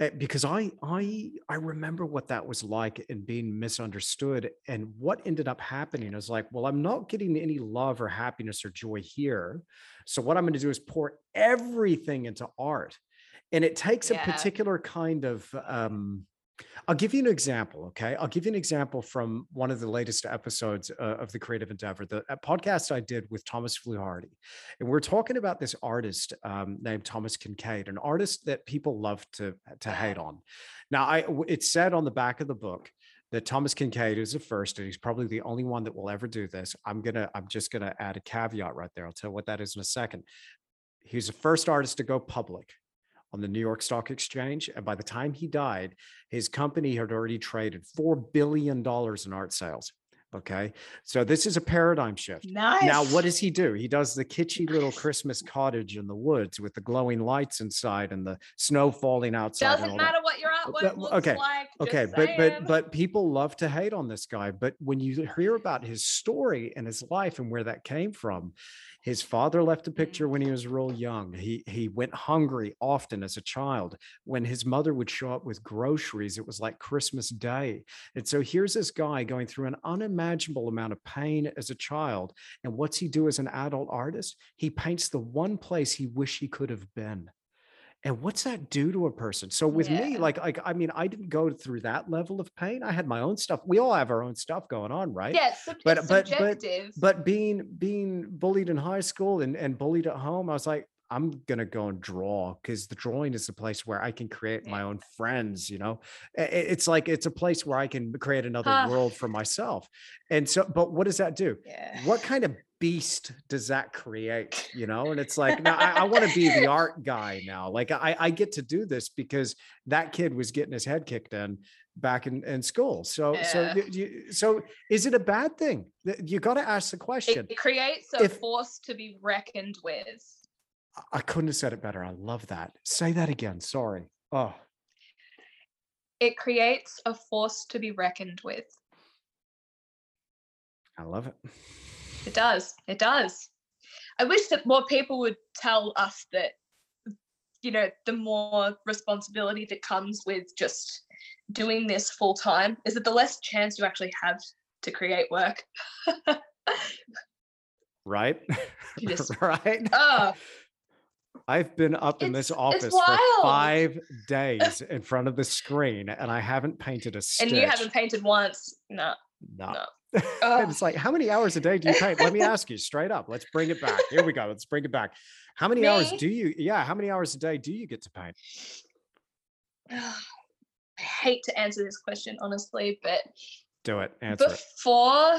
[SPEAKER 1] uh, because I I I remember what that was like and being misunderstood and what ended up happening is like, well, I'm not getting any love or happiness or joy here, so what I'm going to do is pour everything into art, and it takes yeah. a particular kind of um, I'll give you an example. Okay. I'll give you an example from one of the latest episodes uh, of the Creative Endeavor, the podcast I did with Thomas Fluharty. And we're talking about this artist um, named Thomas Kinkade, an artist that people love to, to hate on. Now, I, it's said on the back of the book that Thomas Kinkade is the first, and he's probably the only one that will ever do this. I'm gonna, I'm just gonna add a caveat right there. I'll tell you what that is in a second. He's the first artist to go public on the New York Stock Exchange. And by the time he died, his company had already traded $4 billion in art sales. Okay. So this is a paradigm shift.
[SPEAKER 2] Nice.
[SPEAKER 1] Now, what does he do? He does the kitschy little Christmas cottage in the woods with the glowing lights inside and the snow falling outside.
[SPEAKER 2] Doesn't matter
[SPEAKER 1] that.
[SPEAKER 2] what your uh, artwork looks
[SPEAKER 1] okay.
[SPEAKER 2] like.
[SPEAKER 1] Okay. But but but people love to hate on this guy. But when you hear about his story and his life and where that came from, his father left a mm-hmm. picture when he was real young. He he went hungry often as a child. When his mother would show up with groceries, it was like Christmas Day. And so here's this guy going through an unimaginable amount of pain as a child. And what's he do as an adult artist? He paints the one place he wish he could have been and what's that do to a person so with yeah. me like like i mean i didn't go through that level of pain i had my own stuff we all have our own stuff going on right
[SPEAKER 2] yeah sub- but but
[SPEAKER 1] but but being being bullied in high school and and bullied at home i was like I'm gonna go and draw because the drawing is the place where I can create yeah. my own friends. You know, it's like it's a place where I can create another world for myself. And so, but what does that do?
[SPEAKER 2] Yeah.
[SPEAKER 1] What kind of beast does that create you know? And it's like i, I want to be the art guy now. Like I, I get to do this because that kid was getting his head kicked in back in, in school. So yeah. so you, so is it a bad thing? You got to ask the question.
[SPEAKER 2] it creates a if, force to be reckoned with.
[SPEAKER 1] I couldn't have said it better. I love that. Say that again. Sorry. Oh.
[SPEAKER 2] It creates a force to be reckoned with.
[SPEAKER 1] I love it
[SPEAKER 2] it does. It does. I wish that more people would tell us that, you know, the more responsibility that comes with just doing this full time is that the less chance you actually have to create work.
[SPEAKER 1] right?
[SPEAKER 2] Just,
[SPEAKER 1] right?
[SPEAKER 2] Oh.
[SPEAKER 1] I've been up in this office for five days in front of the screen and I haven't painted a stitch.
[SPEAKER 2] And you haven't painted once. No.
[SPEAKER 1] No. no. it's like, how many hours a day do you paint? Let me ask you straight up. Let's bring it back. Here we go. Let's bring it back. How many me? hours do you, yeah, how many hours a day do you get to paint?
[SPEAKER 2] I hate to answer this question, honestly, but
[SPEAKER 1] do it. Answer
[SPEAKER 2] before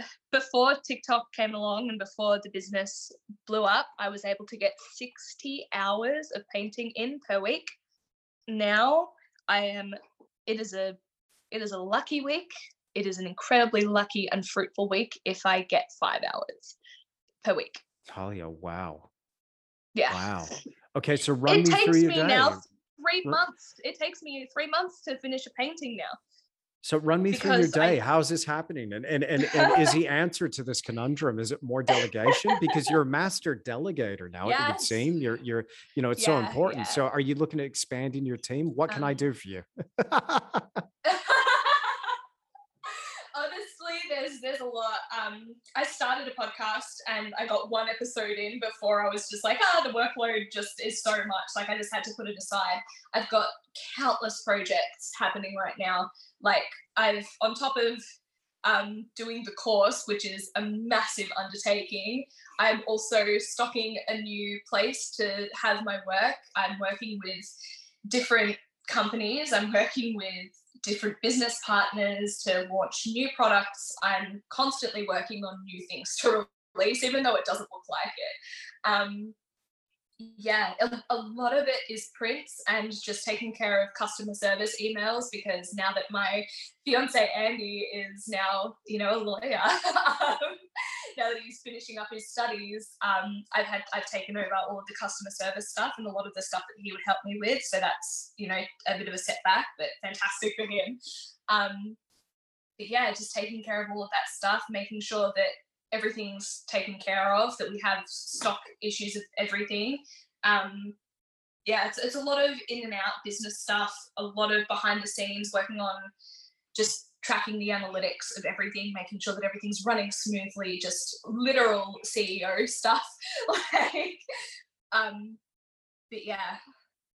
[SPEAKER 2] it. before TikTok came along and before the business blew up, I was able to get 60 hours of painting in per week. Now I am it is a it is a lucky week it is an incredibly lucky and fruitful week if I get five hours per week.
[SPEAKER 1] Tahlia, wow.
[SPEAKER 2] Yeah.
[SPEAKER 1] Wow. Okay, so run
[SPEAKER 2] it
[SPEAKER 1] me
[SPEAKER 2] takes
[SPEAKER 1] through your
[SPEAKER 2] me
[SPEAKER 1] day.
[SPEAKER 2] now three months. It takes me three months to finish a painting now.
[SPEAKER 1] So run me through your day.
[SPEAKER 2] I
[SPEAKER 1] How's this happening? And and and and is the answer to this conundrum? Is it more delegation? Because you're a master delegator now, it would seem. You're you're, you know, it's so important.
[SPEAKER 2] yeah.
[SPEAKER 1] So are you looking at expanding your team? What can I
[SPEAKER 2] Um,
[SPEAKER 1] do for you?
[SPEAKER 2] There's there's a lot. Um, I started a podcast and I got one episode in before I was just like, ah, the workload just is so much. Like I just had to put it aside. I've got countless projects happening right now. Like I've on top of um, doing the course, which is a massive undertaking. I'm also stocking a new place to have my work. I'm working with different companies. I'm working with different business partners to launch new products. I'm constantly working on new things to release, even though it doesn't look like it. Um, yeah, a, a lot of it is prints and just taking care of customer service emails because now that my fiance Andy is now, you know, a lawyer, um, now that he's finishing up his studies, um, I've had I've taken over all of the customer service stuff and a lot of the stuff that he would help me with. So that's you know a bit of a setback, but fantastic for him. Um, but yeah, just taking care of all of that stuff, making sure that everything's taken care of, that we have stock issues of everything. Um, yeah, it's, it's a lot of in and out business stuff, a lot of behind the scenes working on just tracking the analytics of everything, making sure that everything's running smoothly, just literal CEO stuff. like, um, but yeah,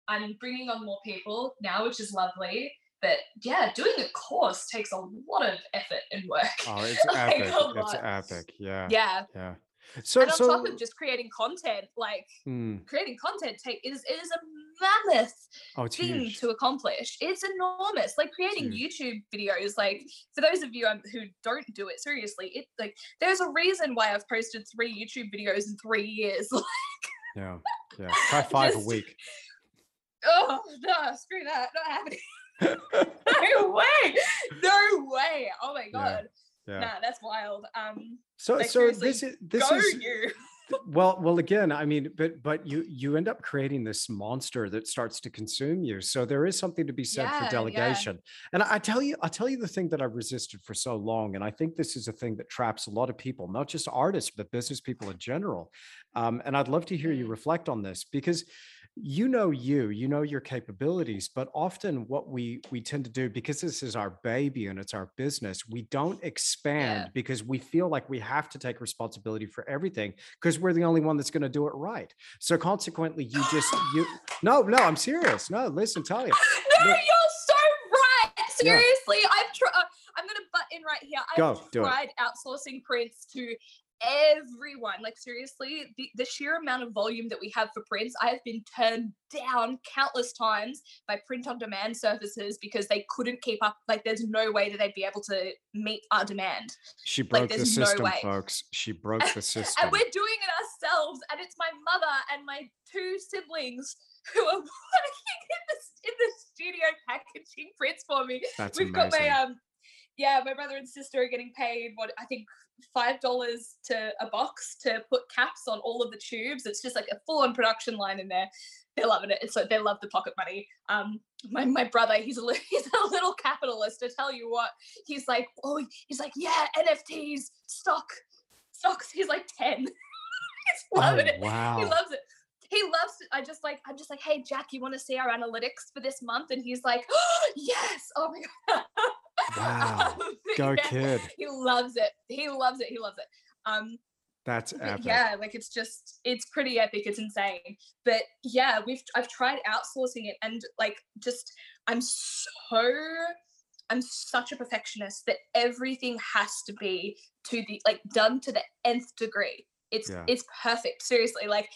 [SPEAKER 2] I'm bringing on more people now, which is lovely. But yeah, doing a course takes a lot of effort and work.
[SPEAKER 1] Oh, it's
[SPEAKER 2] like
[SPEAKER 1] epic. It's epic. Yeah.
[SPEAKER 2] Yeah.
[SPEAKER 1] Yeah. So
[SPEAKER 2] And on top of just creating content, like
[SPEAKER 1] mm,
[SPEAKER 2] creating content take is is a mammoth
[SPEAKER 1] oh,
[SPEAKER 2] thing
[SPEAKER 1] huge.
[SPEAKER 2] to accomplish. It's enormous. Like creating. YouTube videos, like for those of you um, who don't do it seriously, it like there's a reason why I've posted three YouTube videos in three years.
[SPEAKER 1] Yeah. Yeah. Try five a week.
[SPEAKER 2] oh no, screw that, not happening. No way, no way. Oh my god,
[SPEAKER 1] Yeah.
[SPEAKER 2] nah, that's wild. Um,
[SPEAKER 1] So
[SPEAKER 2] like,
[SPEAKER 1] so this is this
[SPEAKER 2] go
[SPEAKER 1] is
[SPEAKER 2] you.
[SPEAKER 1] well well again i mean but but you you end up creating this monster that starts to consume you so there is something to be said
[SPEAKER 2] Yeah,
[SPEAKER 1] for
[SPEAKER 2] yeah.
[SPEAKER 1] delegation and i I tell you i'll tell you the thing that i've resisted for so long and i think this is a thing that traps a lot of people not just artists but business people in general um, and i'd love to hear you
[SPEAKER 2] Mm.
[SPEAKER 1] reflect on this because you know you you know your capabilities but often what we we tend to do because this is our baby and it's our business we don't expand
[SPEAKER 2] Yeah.
[SPEAKER 1] because we feel like we have to take responsibility for everything because we're the only one that's going to do it right so consequently you just you no no i'm serious no listen tell you
[SPEAKER 2] no,
[SPEAKER 1] Look-
[SPEAKER 2] you're so right.
[SPEAKER 1] Yeah.
[SPEAKER 2] Seriously, I've tried. Uh, I'm gonna butt in right here. I've
[SPEAKER 1] Go, do it.
[SPEAKER 2] tried outsourcing prints to everyone. Like seriously, the, the sheer amount of volume that we have for prints, I have been turned down countless times by print on demand services because they couldn't keep up. Like, there's no way that they'd be able to meet our demand.
[SPEAKER 1] she broke the
[SPEAKER 2] there's no
[SPEAKER 1] system folks she broke the system
[SPEAKER 2] And we're doing it ourselves, and it's my mother and my two siblings who are working in the in the studio packaging prints for me.
[SPEAKER 1] that's
[SPEAKER 2] We've
[SPEAKER 1] amazing
[SPEAKER 2] got my um, yeah, my brother and sister are getting paid what I think five dollars to a box to put caps on all of the tubes. It's just like a full on production line in there. They're loving it. It's like they love the pocket money. Um, my, my brother, he's a li- he's a little capitalist. To tell you what, he's like, oh, he's like, yeah, NFTs, stock, stocks. He's like ten. he's
[SPEAKER 1] oh,
[SPEAKER 2] loving it.
[SPEAKER 1] wow
[SPEAKER 2] He loves it. He loves it. I just like, I'm just like, hey, Jack, you want to see our analytics for this month? And he's like, oh, yes. Oh my God.
[SPEAKER 1] Wow. Go
[SPEAKER 2] yeah,
[SPEAKER 1] kid
[SPEAKER 2] He loves it. He loves it. He loves it. Um,
[SPEAKER 1] that's epic
[SPEAKER 2] yeah, like it's just, it's pretty epic. It's insane. But yeah, we've, I've tried outsourcing it and like, just, I'm so, I'm such a perfectionist that everything has to be to the, like done to the nth degree. It's,
[SPEAKER 1] Yeah.
[SPEAKER 2] it's perfect. Seriously. Like,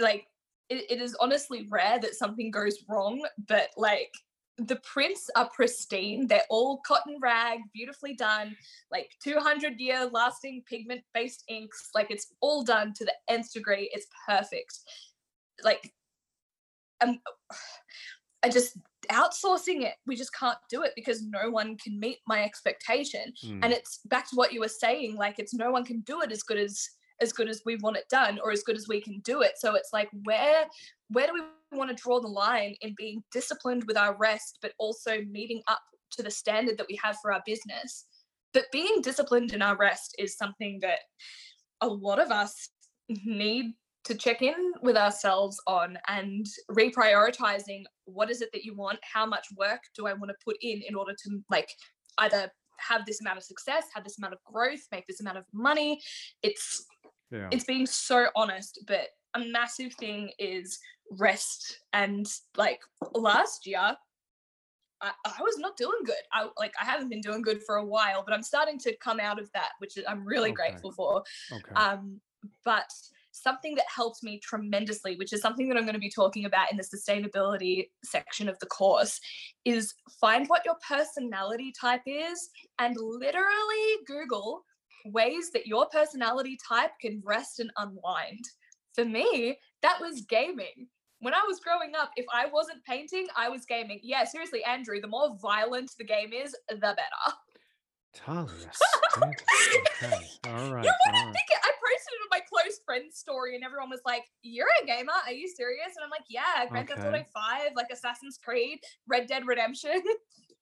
[SPEAKER 2] like it, it is honestly rare that something goes wrong, but like the prints are pristine. They're all cotton rag, beautifully done, like 200 year lasting pigment based inks. Like it's all done to the nth degree. It's perfect. Like, um, I just outsourcing it. We just can't do it because no one can meet my expectation.
[SPEAKER 1] Mm,
[SPEAKER 2] And it's back to what you were saying. Like it's no one can do it as good as as good as we want it done or as good as we can do it. So it's like where where do we want to draw the line in being disciplined with our rest, but also meeting up to the standard that we have for our business. But being disciplined in our rest is something that a lot of us need to check in with ourselves on and reprioritizing what is it that you want how much work do i want to put in in order to like either have this amount of success have this amount of growth make this amount of money it's
[SPEAKER 1] Yeah.
[SPEAKER 2] it's being so honest but a massive thing is rest and like last year I, I was not doing good i like i haven't been doing good for a while but i'm starting to come out of that which i'm really
[SPEAKER 1] Okay.
[SPEAKER 2] grateful for
[SPEAKER 1] Okay.
[SPEAKER 2] um, but something that helped me tremendously, which is something that I'm going to be talking about in the sustainability section of the course, is find what your personality type is and literally Google ways that your personality type can rest and unwind. For me, that was gaming. When I was growing up, if I wasn't painting, I was gaming. Yeah, seriously, Andrew, the more violent the game is, the better.
[SPEAKER 1] Tahlia. Okay. All right.
[SPEAKER 2] You
[SPEAKER 1] all
[SPEAKER 2] wouldn't
[SPEAKER 1] right.
[SPEAKER 2] think it. I posted it on my close friends story, and everyone was like, "You're a gamer? Are you serious?" And I'm like, "Yeah, Grand Theft Auto
[SPEAKER 1] Okay.
[SPEAKER 2] Five, like Assassin's Creed, Red Dead Redemption.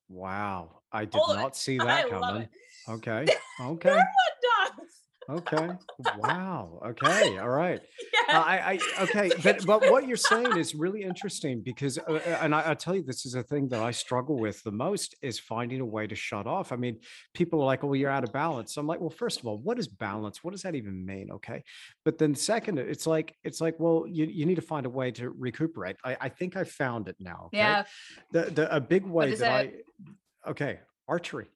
[SPEAKER 1] Wow. I did
[SPEAKER 2] all
[SPEAKER 1] not see
[SPEAKER 2] I
[SPEAKER 1] that
[SPEAKER 2] love
[SPEAKER 1] coming.
[SPEAKER 2] it.
[SPEAKER 1] Okay.
[SPEAKER 2] No
[SPEAKER 1] Okay.
[SPEAKER 2] one does.
[SPEAKER 1] Okay. Wow. Okay. All right. Uh,
[SPEAKER 2] Yeah.
[SPEAKER 1] I, I okay, but but what you're saying is really interesting because, uh, uh, and I, I tell you, this is a thing that I struggle with the most is finding a way to shut off. I mean, people are like, "Well, you're out of balance." I'm like, "Well, first of all, what is balance? What does that even mean?" Okay, but then second, it's like it's like, well, you you need to find a way to recuperate. I, I think I found it now. Okay?
[SPEAKER 2] yeah.
[SPEAKER 1] the the a big way that I okay archery,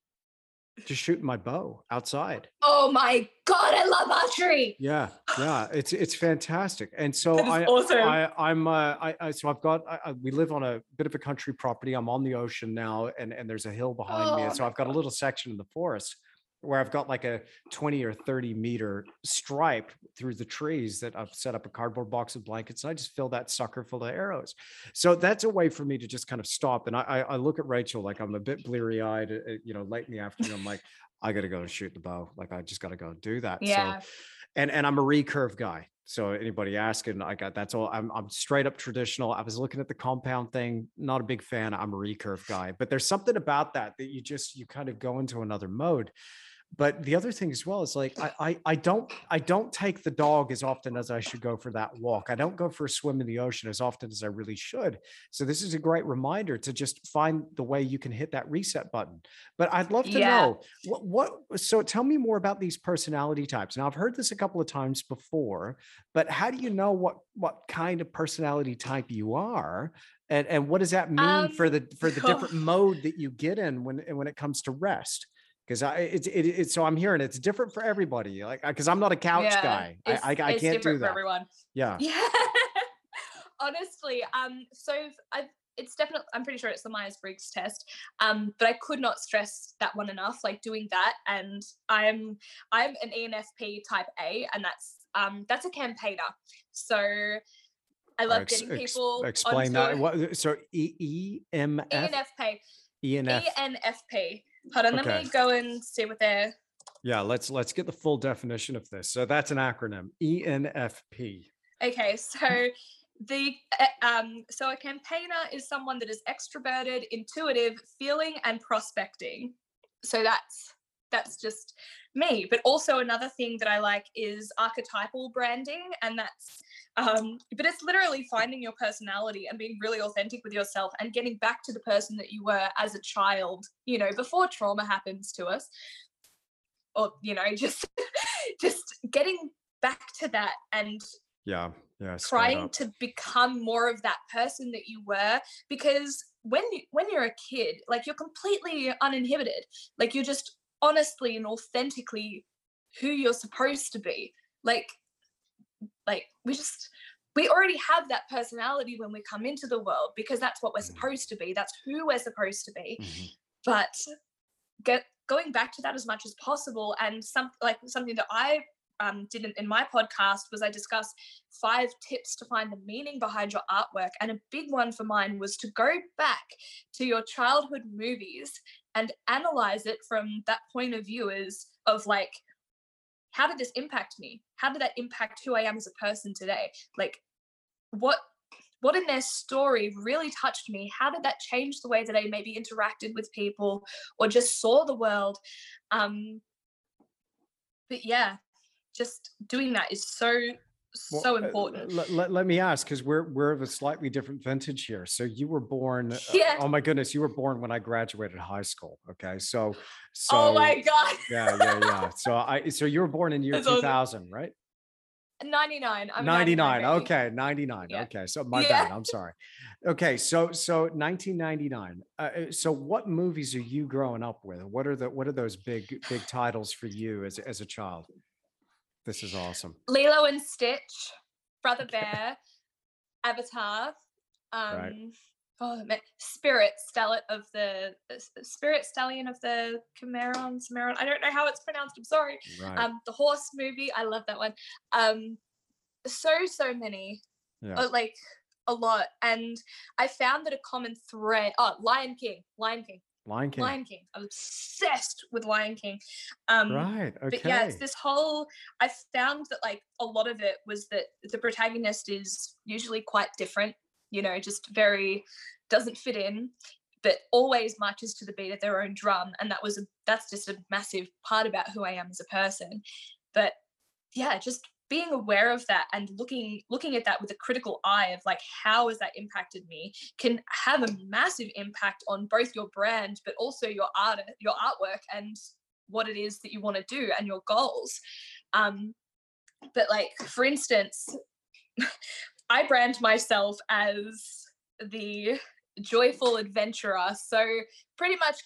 [SPEAKER 1] just shooting my bow outside.
[SPEAKER 2] Oh my god, I love archery.
[SPEAKER 1] Yeah, yeah, it's it's fantastic. And so I,
[SPEAKER 2] awesome.
[SPEAKER 1] I I'm uh, I, I so I've got I, I, we live on a bit of a country property. I'm on the ocean now, and and there's a hill behind me,
[SPEAKER 2] Oh
[SPEAKER 1] and so I've got a little section in the forest where I've got like a 20 or 30 meter stripe through the trees that I've set up a cardboard box of blankets. And I just fill that sucker full of arrows. So that's a way for me to just kind of stop. And I, I, look at Rachel like I'm a bit bleary eyed, uh, uh, you know, late in the afternoon. I'm like, I got to go and shoot the bow. Like I just got to go and do that.
[SPEAKER 2] Yeah.
[SPEAKER 1] So, and and I'm a recurve guy. So anybody asking, I got that's all. I'm I'm straight up traditional. I was looking at the compound thing. Not a big fan. I'm a recurve guy, but there's something about that that you just you kind of go into another mode but the other thing as well is like I, I i don't i don't take the dog as often as i should go for that walk. I don't go for a swim in the ocean as often as i really should. So this is a great reminder to just find the way you can hit that reset button. But i'd love to
[SPEAKER 2] Yeah.
[SPEAKER 1] know what what so tell me more about these personality types. Now i've heard this a couple of times before but how do you know what what kind of personality type you are? And and what does that mean for
[SPEAKER 2] Um,
[SPEAKER 1] the for the different mode that you get in when when it comes to rest because I it's it, it's so I'm hearing it's different for everybody. Like because I'm not a couch
[SPEAKER 2] Yeah,
[SPEAKER 1] guy. I, I, I
[SPEAKER 2] it's
[SPEAKER 1] can't
[SPEAKER 2] different
[SPEAKER 1] do
[SPEAKER 2] for
[SPEAKER 1] that.
[SPEAKER 2] everyone.
[SPEAKER 1] Yeah.
[SPEAKER 2] Yeah. Honestly, um, so I it's definitely I'm pretty sure it's the Myers Briggs test. Um, but I could not stress that one enough, like doing that. And I'm I'm an ENFP type A, and that's um that's a campaigner. So I love
[SPEAKER 1] Ex-
[SPEAKER 2] getting
[SPEAKER 1] ex-
[SPEAKER 2] people
[SPEAKER 1] explain
[SPEAKER 2] onto
[SPEAKER 1] that. What so E E M F
[SPEAKER 2] ENFP.
[SPEAKER 1] E N F.
[SPEAKER 2] ENFP. Hold on, let
[SPEAKER 1] Okay.
[SPEAKER 2] me go and see what they're
[SPEAKER 1] Yeah, let's let's get the full definition of this. So that's an acronym. E N F P.
[SPEAKER 2] Okay, so the uh, um so a campaigner is someone that is extroverted, intuitive, feeling and prospecting. So that's that's just me. But also another thing that I like is archetypal branding and that's um but it's literally finding your personality and being really authentic with yourself and getting back to the person that you were as a child, you know, before trauma happens to us. Or you know, just just getting back to that and
[SPEAKER 1] Yeah. Yeah.
[SPEAKER 2] trying to become more of that person that you were because when you when you're a kid like you're completely uninhibited like you're just honestly and authentically who you're supposed to be like like we just we already have that personality when we come into the world because that's what we're
[SPEAKER 1] Mhm.
[SPEAKER 2] supposed to be that's who we're supposed to be
[SPEAKER 1] Mhm.
[SPEAKER 2] but get going back to that as much as possible and some like something that i um, did in, in my podcast was i discussed five tips to find the meaning behind your artwork and a big one for mine was to go back to your childhood movies and analyze it from that point of view is of like how did this impact me how did that impact who i am as a person today like what what in their story really touched me? How did that change the way that I maybe interacted with people or just saw the world? Um, but yeah, just doing that is so so
[SPEAKER 1] uh,
[SPEAKER 2] important.
[SPEAKER 1] Let, let, let me ask, because we're we're of a slightly different vintage here. So you were born. uh,
[SPEAKER 2] Yeah.
[SPEAKER 1] oh my goodness, you were born when I graduated high school. Okay, so so.
[SPEAKER 2] oh my god.
[SPEAKER 1] Yeah, yeah, yeah. So I so you were born in year
[SPEAKER 2] That's awesome.
[SPEAKER 1] 2000, right?
[SPEAKER 2] 99. I'm
[SPEAKER 1] 99.
[SPEAKER 2] 99.
[SPEAKER 1] Okay, 99.
[SPEAKER 2] Yeah.
[SPEAKER 1] Okay, so my
[SPEAKER 2] Yeah.
[SPEAKER 1] bad. I'm sorry. Okay, so so 1999. Uh, Uh, so what movies are you growing up with? What are the what are those big big titles for you as as a child? This is awesome.
[SPEAKER 2] Lilo and Stitch, Brother Bear, Avatar, um,
[SPEAKER 1] Right.
[SPEAKER 2] oh Spirit Stallion of the uh, Spirit Stallion of the Cimarron, Cimarron. I don't know how it's pronounced. I'm sorry.
[SPEAKER 1] Right.
[SPEAKER 2] Um, the horse movie. I love that one. Um, so so many,
[SPEAKER 1] yeah.
[SPEAKER 2] uh, like a lot, and I found that a common thread. Oh, Lion King, Lion King,
[SPEAKER 1] Lion King.
[SPEAKER 2] Lion King. I'm obsessed with Lion King. Um,
[SPEAKER 1] right. Okay.
[SPEAKER 2] but yeah, it's this whole. I found that like a lot of it was that the protagonist is usually quite different. You know, just very doesn't fit in, but always marches to the beat of their own drum, and that was a that's just a massive part about who I am as a person. But yeah, just being aware of that and looking looking at that with a critical eye of like how has that impacted me can have a massive impact on both your brand but also your art your artwork and what it is that you want to do and your goals. Um but like for instance i brand myself as the joyful adventurer so pretty much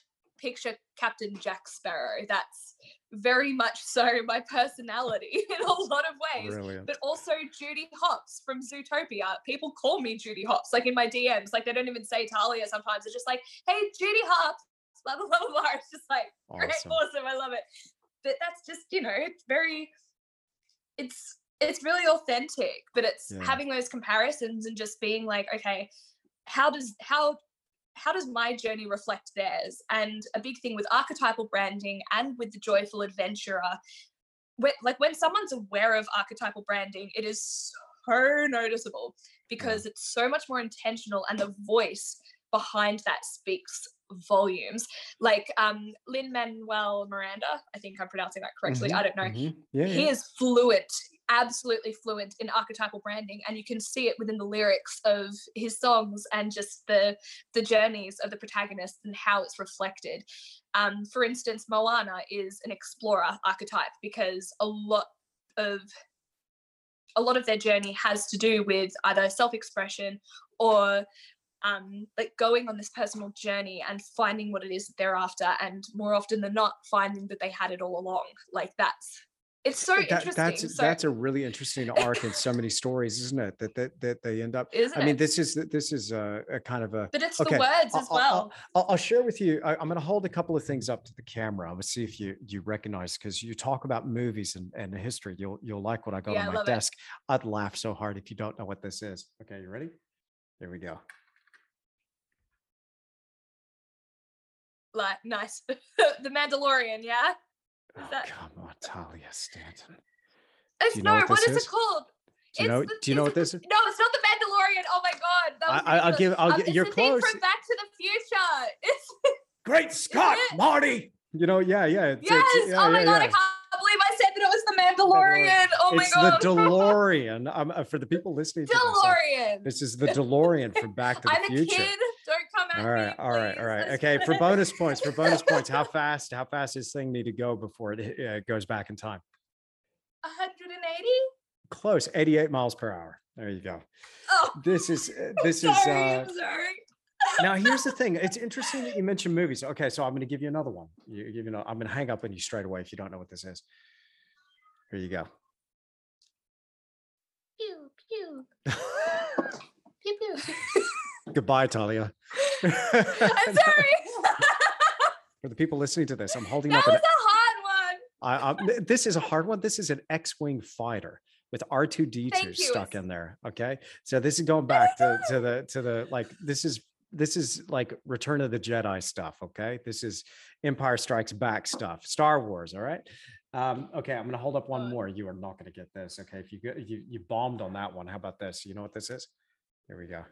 [SPEAKER 2] picture captain jack sparrow. That's very much so my personality in a lot of ways
[SPEAKER 1] Brilliant.
[SPEAKER 2] but also Judy Hopps from Zootopia. People call me Judy Hopps, like in my DMs. Like they don't even say Tahlia sometimes. It's just like, hey, Judy Hopps, blah, blah, blah, blah. It's just like, great,
[SPEAKER 1] Awesome.
[SPEAKER 2] awesome. I love it. But that's just, you know, it's very, it's, it's really authentic, but it's
[SPEAKER 1] Yeah.
[SPEAKER 2] having those comparisons and just being like, okay, how does, how, how does my journey reflect theirs? And a big thing with archetypal branding and with the joyful adventurer when, like when someone's aware of archetypal branding, it is so noticeable because it's so much more intentional and the voice behind that speaks volumes. Like um Lin Manuel Miranda, I think I'm pronouncing that correctly.
[SPEAKER 1] Mhm,
[SPEAKER 2] I don't know.
[SPEAKER 1] mhm. Yeah.
[SPEAKER 2] He
[SPEAKER 1] yeah.
[SPEAKER 2] is fluent, absolutely fluent in archetypal branding, and you can see it within the lyrics of his songs and just the the journeys of the protagonists and how it's reflected. Um, for instance, Moana is an explorer archetype because a lot of a lot of their journey has to do with either self-expression or um, like going on this personal journey and finding what it is that they're after, and more often than not, finding that they had it all along. Like that's it's so
[SPEAKER 1] That-
[SPEAKER 2] interesting.
[SPEAKER 1] that's
[SPEAKER 2] so,
[SPEAKER 1] that's a really interesting arc in so many stories, isn't it? That that, that they end up.
[SPEAKER 2] isn't
[SPEAKER 1] I mean,
[SPEAKER 2] it?
[SPEAKER 1] this is this is a, a kind of a.
[SPEAKER 2] but it's
[SPEAKER 1] okay,
[SPEAKER 2] the words
[SPEAKER 1] I'll-
[SPEAKER 2] as
[SPEAKER 1] I'll-
[SPEAKER 2] well.
[SPEAKER 1] I'll, I'll share with you. I, am going to hold a couple of things up to the camera. I'm going to see if you you recognize because you talk about movies and, and history. You'll you'll like what I got
[SPEAKER 2] Yeah,
[SPEAKER 1] on my
[SPEAKER 2] love it.
[SPEAKER 1] desk. I'd laugh so hard if you don't know what this is. Okay, you ready? Here we go.
[SPEAKER 2] like nice, the Mandalorian, yeah.
[SPEAKER 1] Oh,
[SPEAKER 2] that-
[SPEAKER 1] come on, Tahlia Stanton.
[SPEAKER 2] It's
[SPEAKER 1] you know
[SPEAKER 2] no,
[SPEAKER 1] what
[SPEAKER 2] what is,
[SPEAKER 1] is?
[SPEAKER 2] it called?
[SPEAKER 1] Do you know?
[SPEAKER 2] The-
[SPEAKER 1] Do you know what this is?
[SPEAKER 2] No, it's not the Mandalorian. Oh my god, that was
[SPEAKER 1] I, I- I'll give. I'll
[SPEAKER 2] Um,
[SPEAKER 1] get.
[SPEAKER 2] it's
[SPEAKER 1] You're close.
[SPEAKER 2] from Back to the Future. It's
[SPEAKER 1] Great Scott? Marty. You know, yeah, yeah. It's,
[SPEAKER 2] yes.
[SPEAKER 1] it's, yeah,
[SPEAKER 2] oh my
[SPEAKER 1] yeah,
[SPEAKER 2] god,
[SPEAKER 1] yeah.
[SPEAKER 2] I can't believe I said that it was the Mandalorian. Oh my
[SPEAKER 1] it's
[SPEAKER 2] god,
[SPEAKER 1] the DeLorean. Um, uh, for the people listening to this, uh,
[SPEAKER 2] DeLorean.
[SPEAKER 1] this is the DeLorean from Back to the
[SPEAKER 2] I'm a
[SPEAKER 1] Future.
[SPEAKER 2] kid. Come at
[SPEAKER 1] All right, all right, all right. Okay, for bonus points, for bonus points, how fast, how fast does this thing need to go before it uh, goes back in time?
[SPEAKER 2] 180.
[SPEAKER 1] Close, 88 miles per hour. There you go.
[SPEAKER 2] Oh,
[SPEAKER 1] This is uh, this
[SPEAKER 2] I'm
[SPEAKER 1] is
[SPEAKER 2] sorry.
[SPEAKER 1] uh,
[SPEAKER 2] I'm sorry.
[SPEAKER 1] now here's the thing. It's interesting that you mentioned movies. Okay, so I'm going to give you another one. You, you know, I'm going to hang up on you straight away if you don't know what this is. Here you go.
[SPEAKER 2] Pew pew pew pew.
[SPEAKER 1] Goodbye, Tahlia.
[SPEAKER 2] I'm sorry.
[SPEAKER 1] For the people listening to this, I'm holding
[SPEAKER 2] that
[SPEAKER 1] up
[SPEAKER 2] was
[SPEAKER 1] an
[SPEAKER 2] a hard one.
[SPEAKER 1] I, I, this is a hard one. This is an X-wing fighter with R2D2 stuck in there. Okay, so this is going back to, to the to the like this is this is like Return of the Jedi stuff. Okay, this is Empire Strikes Back stuff. Star Wars. All right. Um, okay, I'm gonna hold up one more. You are not gonna get this. Okay, if you get you you bombed on that one, how about this? You know what this is? Here we go.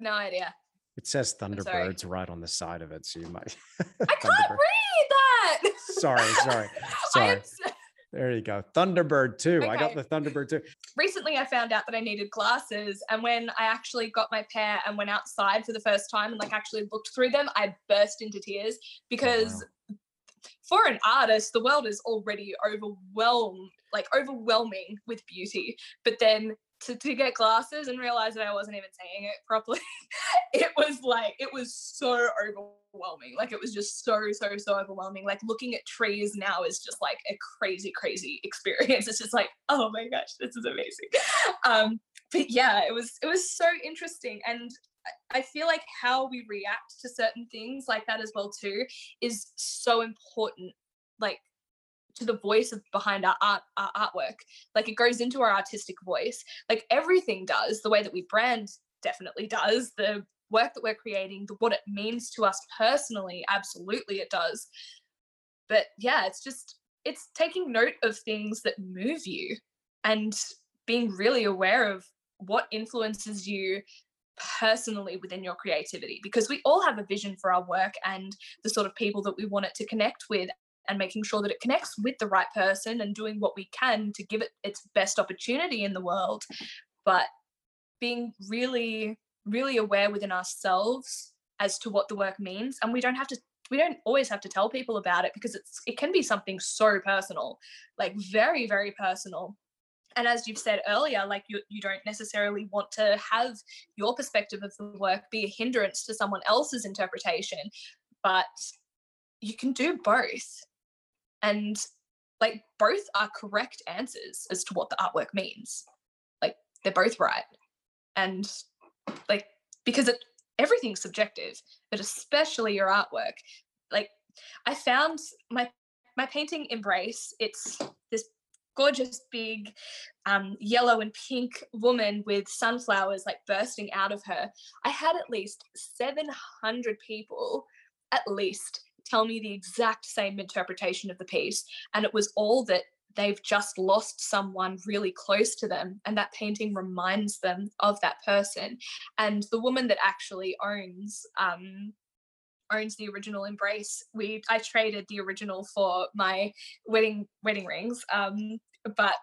[SPEAKER 2] No idea.
[SPEAKER 1] It says. Thunderbirds right on the side of it, so you might.
[SPEAKER 2] I can't read that.
[SPEAKER 1] Sorry, sorry, sorry. There you go. Thunderbird 2. I got the Thunderbird 2.
[SPEAKER 2] recently I found out that I needed glasses and when I actually got my pair and went outside for the first time and like actually looked through them I burst into tears oh, because for an artist the world is already overwhelmed like overwhelming with beauty but then to, to get glasses and realize that I wasn't even saying it properly it was like it was so overwhelming. Like it was just so so so overwhelming. Like looking at trees now is just like a crazy crazy experience. It's just like oh my gosh this is amazing. Um but yeah it was it was so interesting. And I- feel like how we react to certain things like that as well too is so important. Like to the voice of behind our art our artwork. Like it goes into our artistic voice. Like everything does the way that we brand definitely does. The work that we're creating the, what it means to us personally absolutely it does. But yeah it's just it's taking note of things that move you and being really aware of what influences you personally within your creativity. Because we all have a vision for our work and the sort of people that we want it to connect with and making sure that it connects with the right person and doing what we can to give it its best opportunity in the world. But being really really aware within ourselves as to what the work means and we don't have to we don't always have to tell people about it because it's it can be something so personal like very very personal. And as you've said earlier like you, you don't necessarily want to have your perspective of the work be a hindrance to someone else's interpretation but you can do both and like both are correct answers as to what the artwork means. Like they're both right. And like because it everything's subjective but especially your artwork. Like i found my my painting embrace it's this gorgeous big um, yellow and pink woman with sunflowers like bursting out of her. I had at least 700 people at least tell me the exact same interpretation of the piece and it was all that they've just lost someone really close to them and that painting reminds them of that person. And the woman that actually owns um owns the original embrace we i traded the original for my wedding wedding rings um but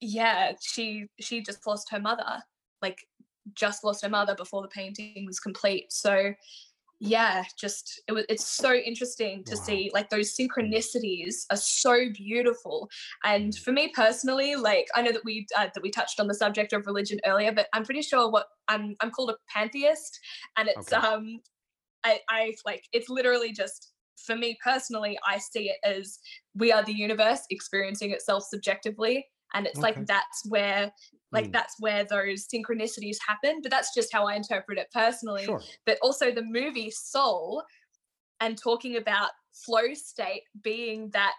[SPEAKER 2] yeah she she just lost her mother like just lost her mother before the painting was complete. So yeah just it was it's so interesting to
[SPEAKER 1] Wow.
[SPEAKER 2] see like those synchronicities are so beautiful and for me personally like i know that we uh, that we touched on the subject of religion earlier but i'm pretty sure what i'm i'm called a pantheist and it's
[SPEAKER 1] Okay.
[SPEAKER 2] um i i like it's literally just for me personally i see it as we are the universe experiencing itself subjectively and it's
[SPEAKER 1] Okay.
[SPEAKER 2] like that's where like
[SPEAKER 1] Mm.
[SPEAKER 2] that's where those synchronicities happen but that's just how i interpret it personally
[SPEAKER 1] Sure.
[SPEAKER 2] but also the movie Soul and talking about flow state being that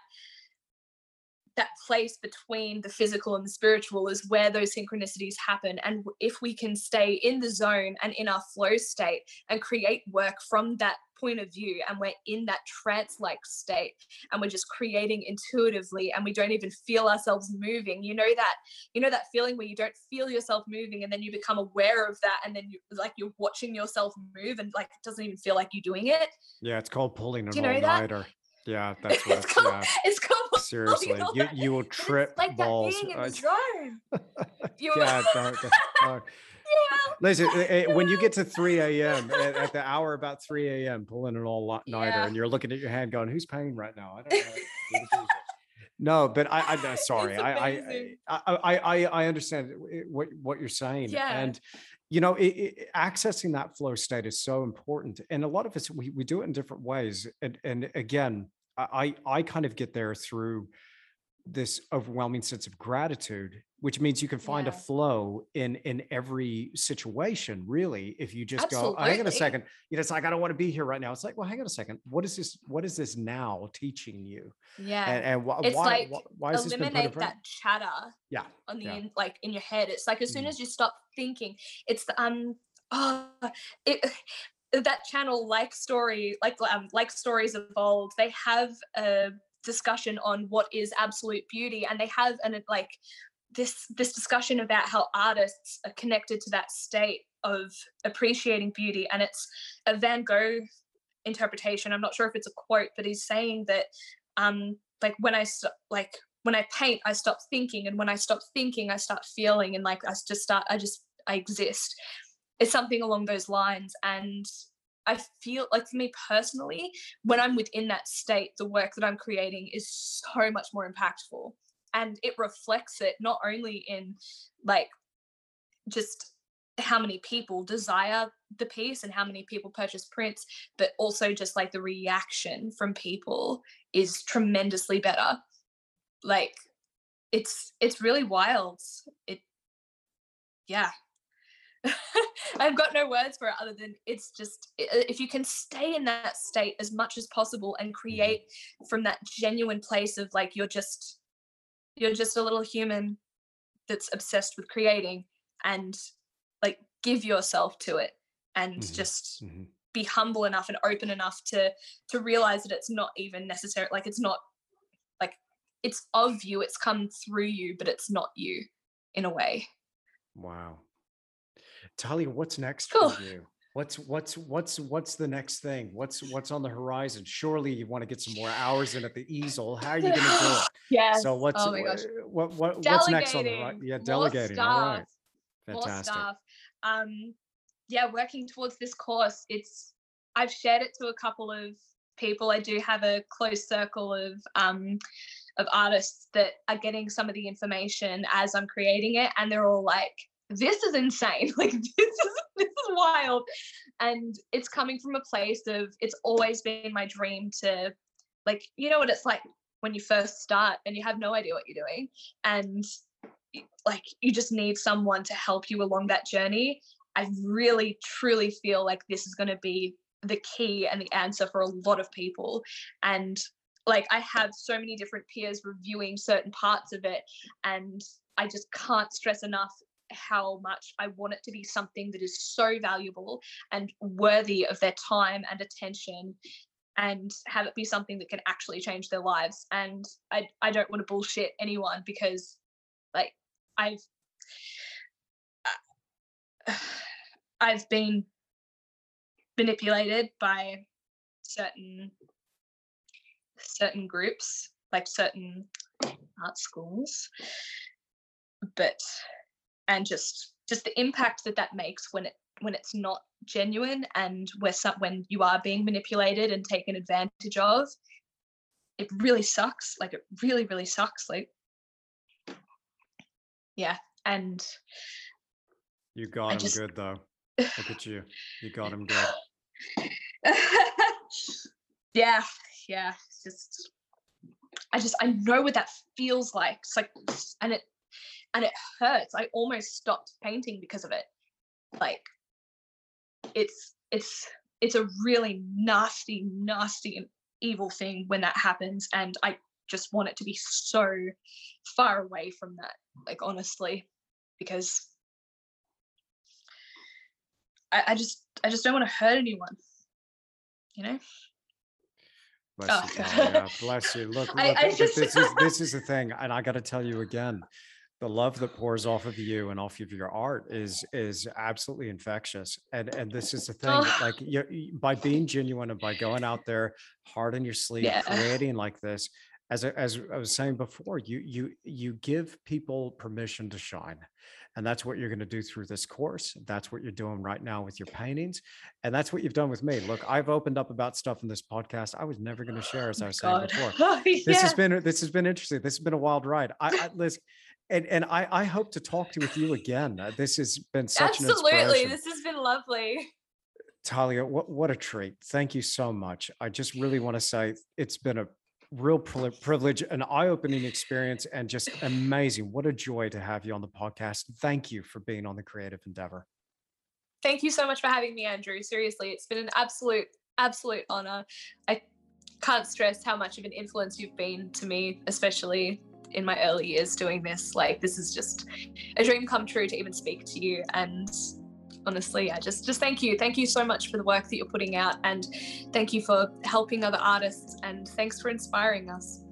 [SPEAKER 2] that place between the physical and the spiritual is where those synchronicities happen and if we can stay in the zone and in our flow state and create work from that point of view and we're in that trance like state and we're just creating intuitively and we don't even feel ourselves moving you know that you know that feeling where you don't feel yourself moving and then you become aware of that and then you like you're watching yourself move and like it doesn't even feel like you're doing it
[SPEAKER 1] Yeah, it's called pulling an
[SPEAKER 2] you know
[SPEAKER 1] all-nighter. Yeah, that's what
[SPEAKER 2] it's called
[SPEAKER 1] yeah.
[SPEAKER 2] it's called
[SPEAKER 1] Seriously, you you will trip
[SPEAKER 2] like
[SPEAKER 1] balls.
[SPEAKER 2] that being in
[SPEAKER 1] uh,
[SPEAKER 2] the zone you
[SPEAKER 1] yeah.
[SPEAKER 2] yeah
[SPEAKER 1] Listen, eh, eh, when you get to 3 a.m. at, at the hour about 3 a.m., pulling an all nighter,
[SPEAKER 2] Yeah.
[SPEAKER 1] and you're looking at your hand going, "Who's paying right now?" I don't know. Who the Jesus. no, but I, I no, sorry, I, I. I, I, I, I understand eh, what what you're saying,
[SPEAKER 2] Yeah.
[SPEAKER 1] and you know, it, it, accessing that flow state is so important, and a lot of us we we do it in different ways, and and again, I I I kind of get there through this overwhelming sense of gratitude which means you can find a flow in in every situation really if you just go "Oh, hang on a second you know it's like i don't want to be here right now. It's like well hang on a second what is this what is this now teaching you?
[SPEAKER 2] Yeah.
[SPEAKER 1] and, and why,
[SPEAKER 2] It's
[SPEAKER 1] why,
[SPEAKER 2] like
[SPEAKER 1] why, why has this been put in
[SPEAKER 2] eliminate that chatter
[SPEAKER 1] yeah
[SPEAKER 2] on the
[SPEAKER 1] yeah.
[SPEAKER 2] in, like in your head it's like as soon
[SPEAKER 1] Mm.
[SPEAKER 2] as you stop thinking it's the um oh it that channel like story like um like stories of old they have a discussion on what is absolute beauty and they have an like this this discussion about how artists are connected to that state of appreciating beauty and it's a van gogh interpretation. I'm not sure if it's a quote but he's saying that um like when i st- like when i paint i stop thinking and when i stop thinking i start feeling and like i just start i just i exist. It's something along those lines and i feel like for me personally when i'm within that state the work that i'm creating is so much more impactful. And it reflects it not only in like just how many people desire the piece and how many people purchase prints but also just like the reaction from people is tremendously better. Like it's it's really wild. It yeah I've got no words for it other than it's just if you can stay in that state as much as possible and mm-hmm. create from that genuine place of like you're just you're just a little human that's obsessed with creating and like give yourself to it and mm-hmm. just mm-hmm. be humble enough and open enough to to realize that it's not even necessary like it's not like it's of you it's come through you but it's not you in a way
[SPEAKER 1] wow tahlia what's next cool. for you. What's what's what's what's the next thing? What's what's on the horizon? Surely you want to get some more hours in at the easel. How are you going to do it?
[SPEAKER 2] Yeah
[SPEAKER 1] so what's oh what, what what's next on the horizon yeah delegating. All right.
[SPEAKER 2] fantastic more stuff. um yeah working towards this course it's i've shared it to a couple of people. I do have a close circle of um of artists that are getting some of the information as i'm creating it and they're all like this is insane. Like this is this is wild. And it's coming from a place of it's always been my dream to like you know what it's like when you first start and you have no idea what you're doing and like you just need someone to help you along that journey. I really truly feel like this is going to be the key and the answer for a lot of people. And like i have so many different peers reviewing certain parts of it and i just can't stress enough how much I want it to be something that is so valuable and worthy of their time and attention and have it be something that can actually change their lives. And I, I don't want to bullshit anyone because like I've uh, I've been manipulated by certain certain groups like certain art schools but and just just the impact that that makes when it when it's not genuine and where some, when you are being manipulated and taken advantage of it really sucks like it really really sucks like yeah and
[SPEAKER 1] you got I him just... good though. Look at you. You got him good.
[SPEAKER 2] Yeah yeah just i just i know what that feels like it's like and it and it hurts. I almost stopped painting because of it. Like it's it's it's a really nasty, nasty and evil thing when that happens. And I just want it to be so far away from that, like honestly, because I, I just I just don't want to hurt anyone. You know?
[SPEAKER 1] Bless oh. you, bless you. Look, look I, I just... this is this is the thing, and I got to tell you again the love that pours off of you and off of your art is is absolutely infectious. And and this is the thing oh. like you, by being genuine and by going out there hard on your sleeve yeah. creating like this as I, as I was saying before you you you give people permission to shine. And that's what you're going to do through this course. That's what you're doing right now with your paintings. And that's what you've done with me. Look i've opened up about stuff in this podcast i was never going to share as oh i was saying before. Yeah. this has been this has been interesting. This has been a wild ride. I, I listen and and I, I hope to talk to with you again. Uh, this has been such
[SPEAKER 2] absolutely. This has been lovely.
[SPEAKER 1] Tahlia, what what a treat! Thank you so much. I just really want to say it's been a real privilege, an eye-opening experience, and just amazing. What a joy to have you on the podcast. Thank you for being on the creative endeavor.
[SPEAKER 2] Thank you so much for having me, Andrew. Seriously, it's been an absolute absolute honor. I can't stress how much of an influence you've been to me, especially in my early years doing this like this is just a dream come true to even speak to you. And honestly yeah just just thank you. Thank you so much for the work that you're putting out. And thank you for helping other artists. And thanks for inspiring us.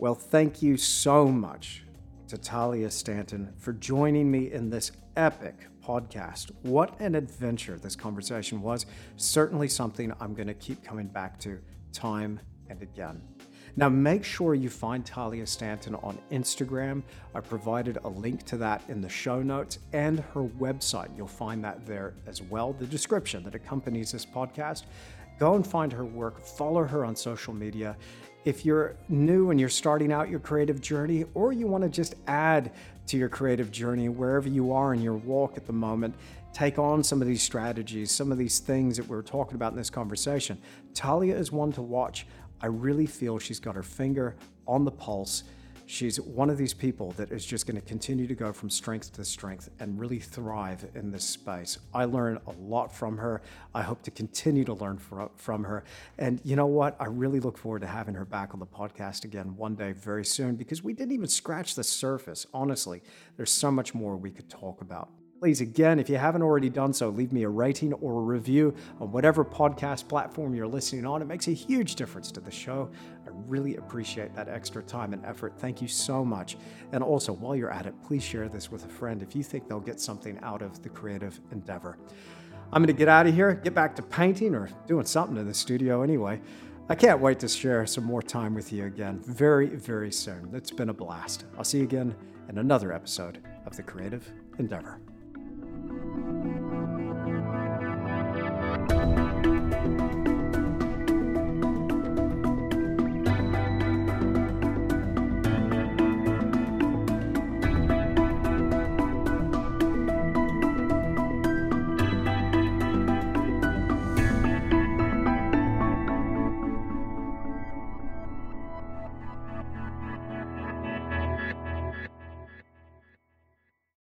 [SPEAKER 1] Well, thank you so much to Tahlia Stanton for joining me in this epic podcast. What an adventure this conversation was. Certainly something I'm going to keep coming back to time and again. Now, make sure you find Tahlia Stanton on Instagram. I provided a link to that in the show notes and her website. You'll find that there as well, the description that accompanies this podcast. Go and find her work, follow her on social media. If you're new and you're starting out your creative journey, or you want to just add to your creative journey wherever you are in your walk at the moment, take on some of these strategies, some of these things that we are talking about in this conversation. Tahlia is one to watch. I really feel she's got her finger on the pulse. She's one of these people that is just going to continue to go from strength to strength and really thrive in this space. I learn a lot from her. I hope to continue to learn from her. And you know what? I really look forward to having her back on the podcast again one day very soon because we didn't even scratch the surface. Honestly, there's so much more we could talk about. Please, again, if you haven't already done so, leave me a rating or a review on whatever podcast platform you're listening on. It makes a huge difference to the show. I really appreciate that extra time and effort. Thank you so much. And also, while you're at it, please share this with a friend if you think they'll get something out of the creative endeavor. I'm going to get out of here, get back to painting or doing something in the studio anyway. I can't wait to share some more time with you again very, very soon. It's been a blast. I'll see you again in another episode of The Creative Endeavor.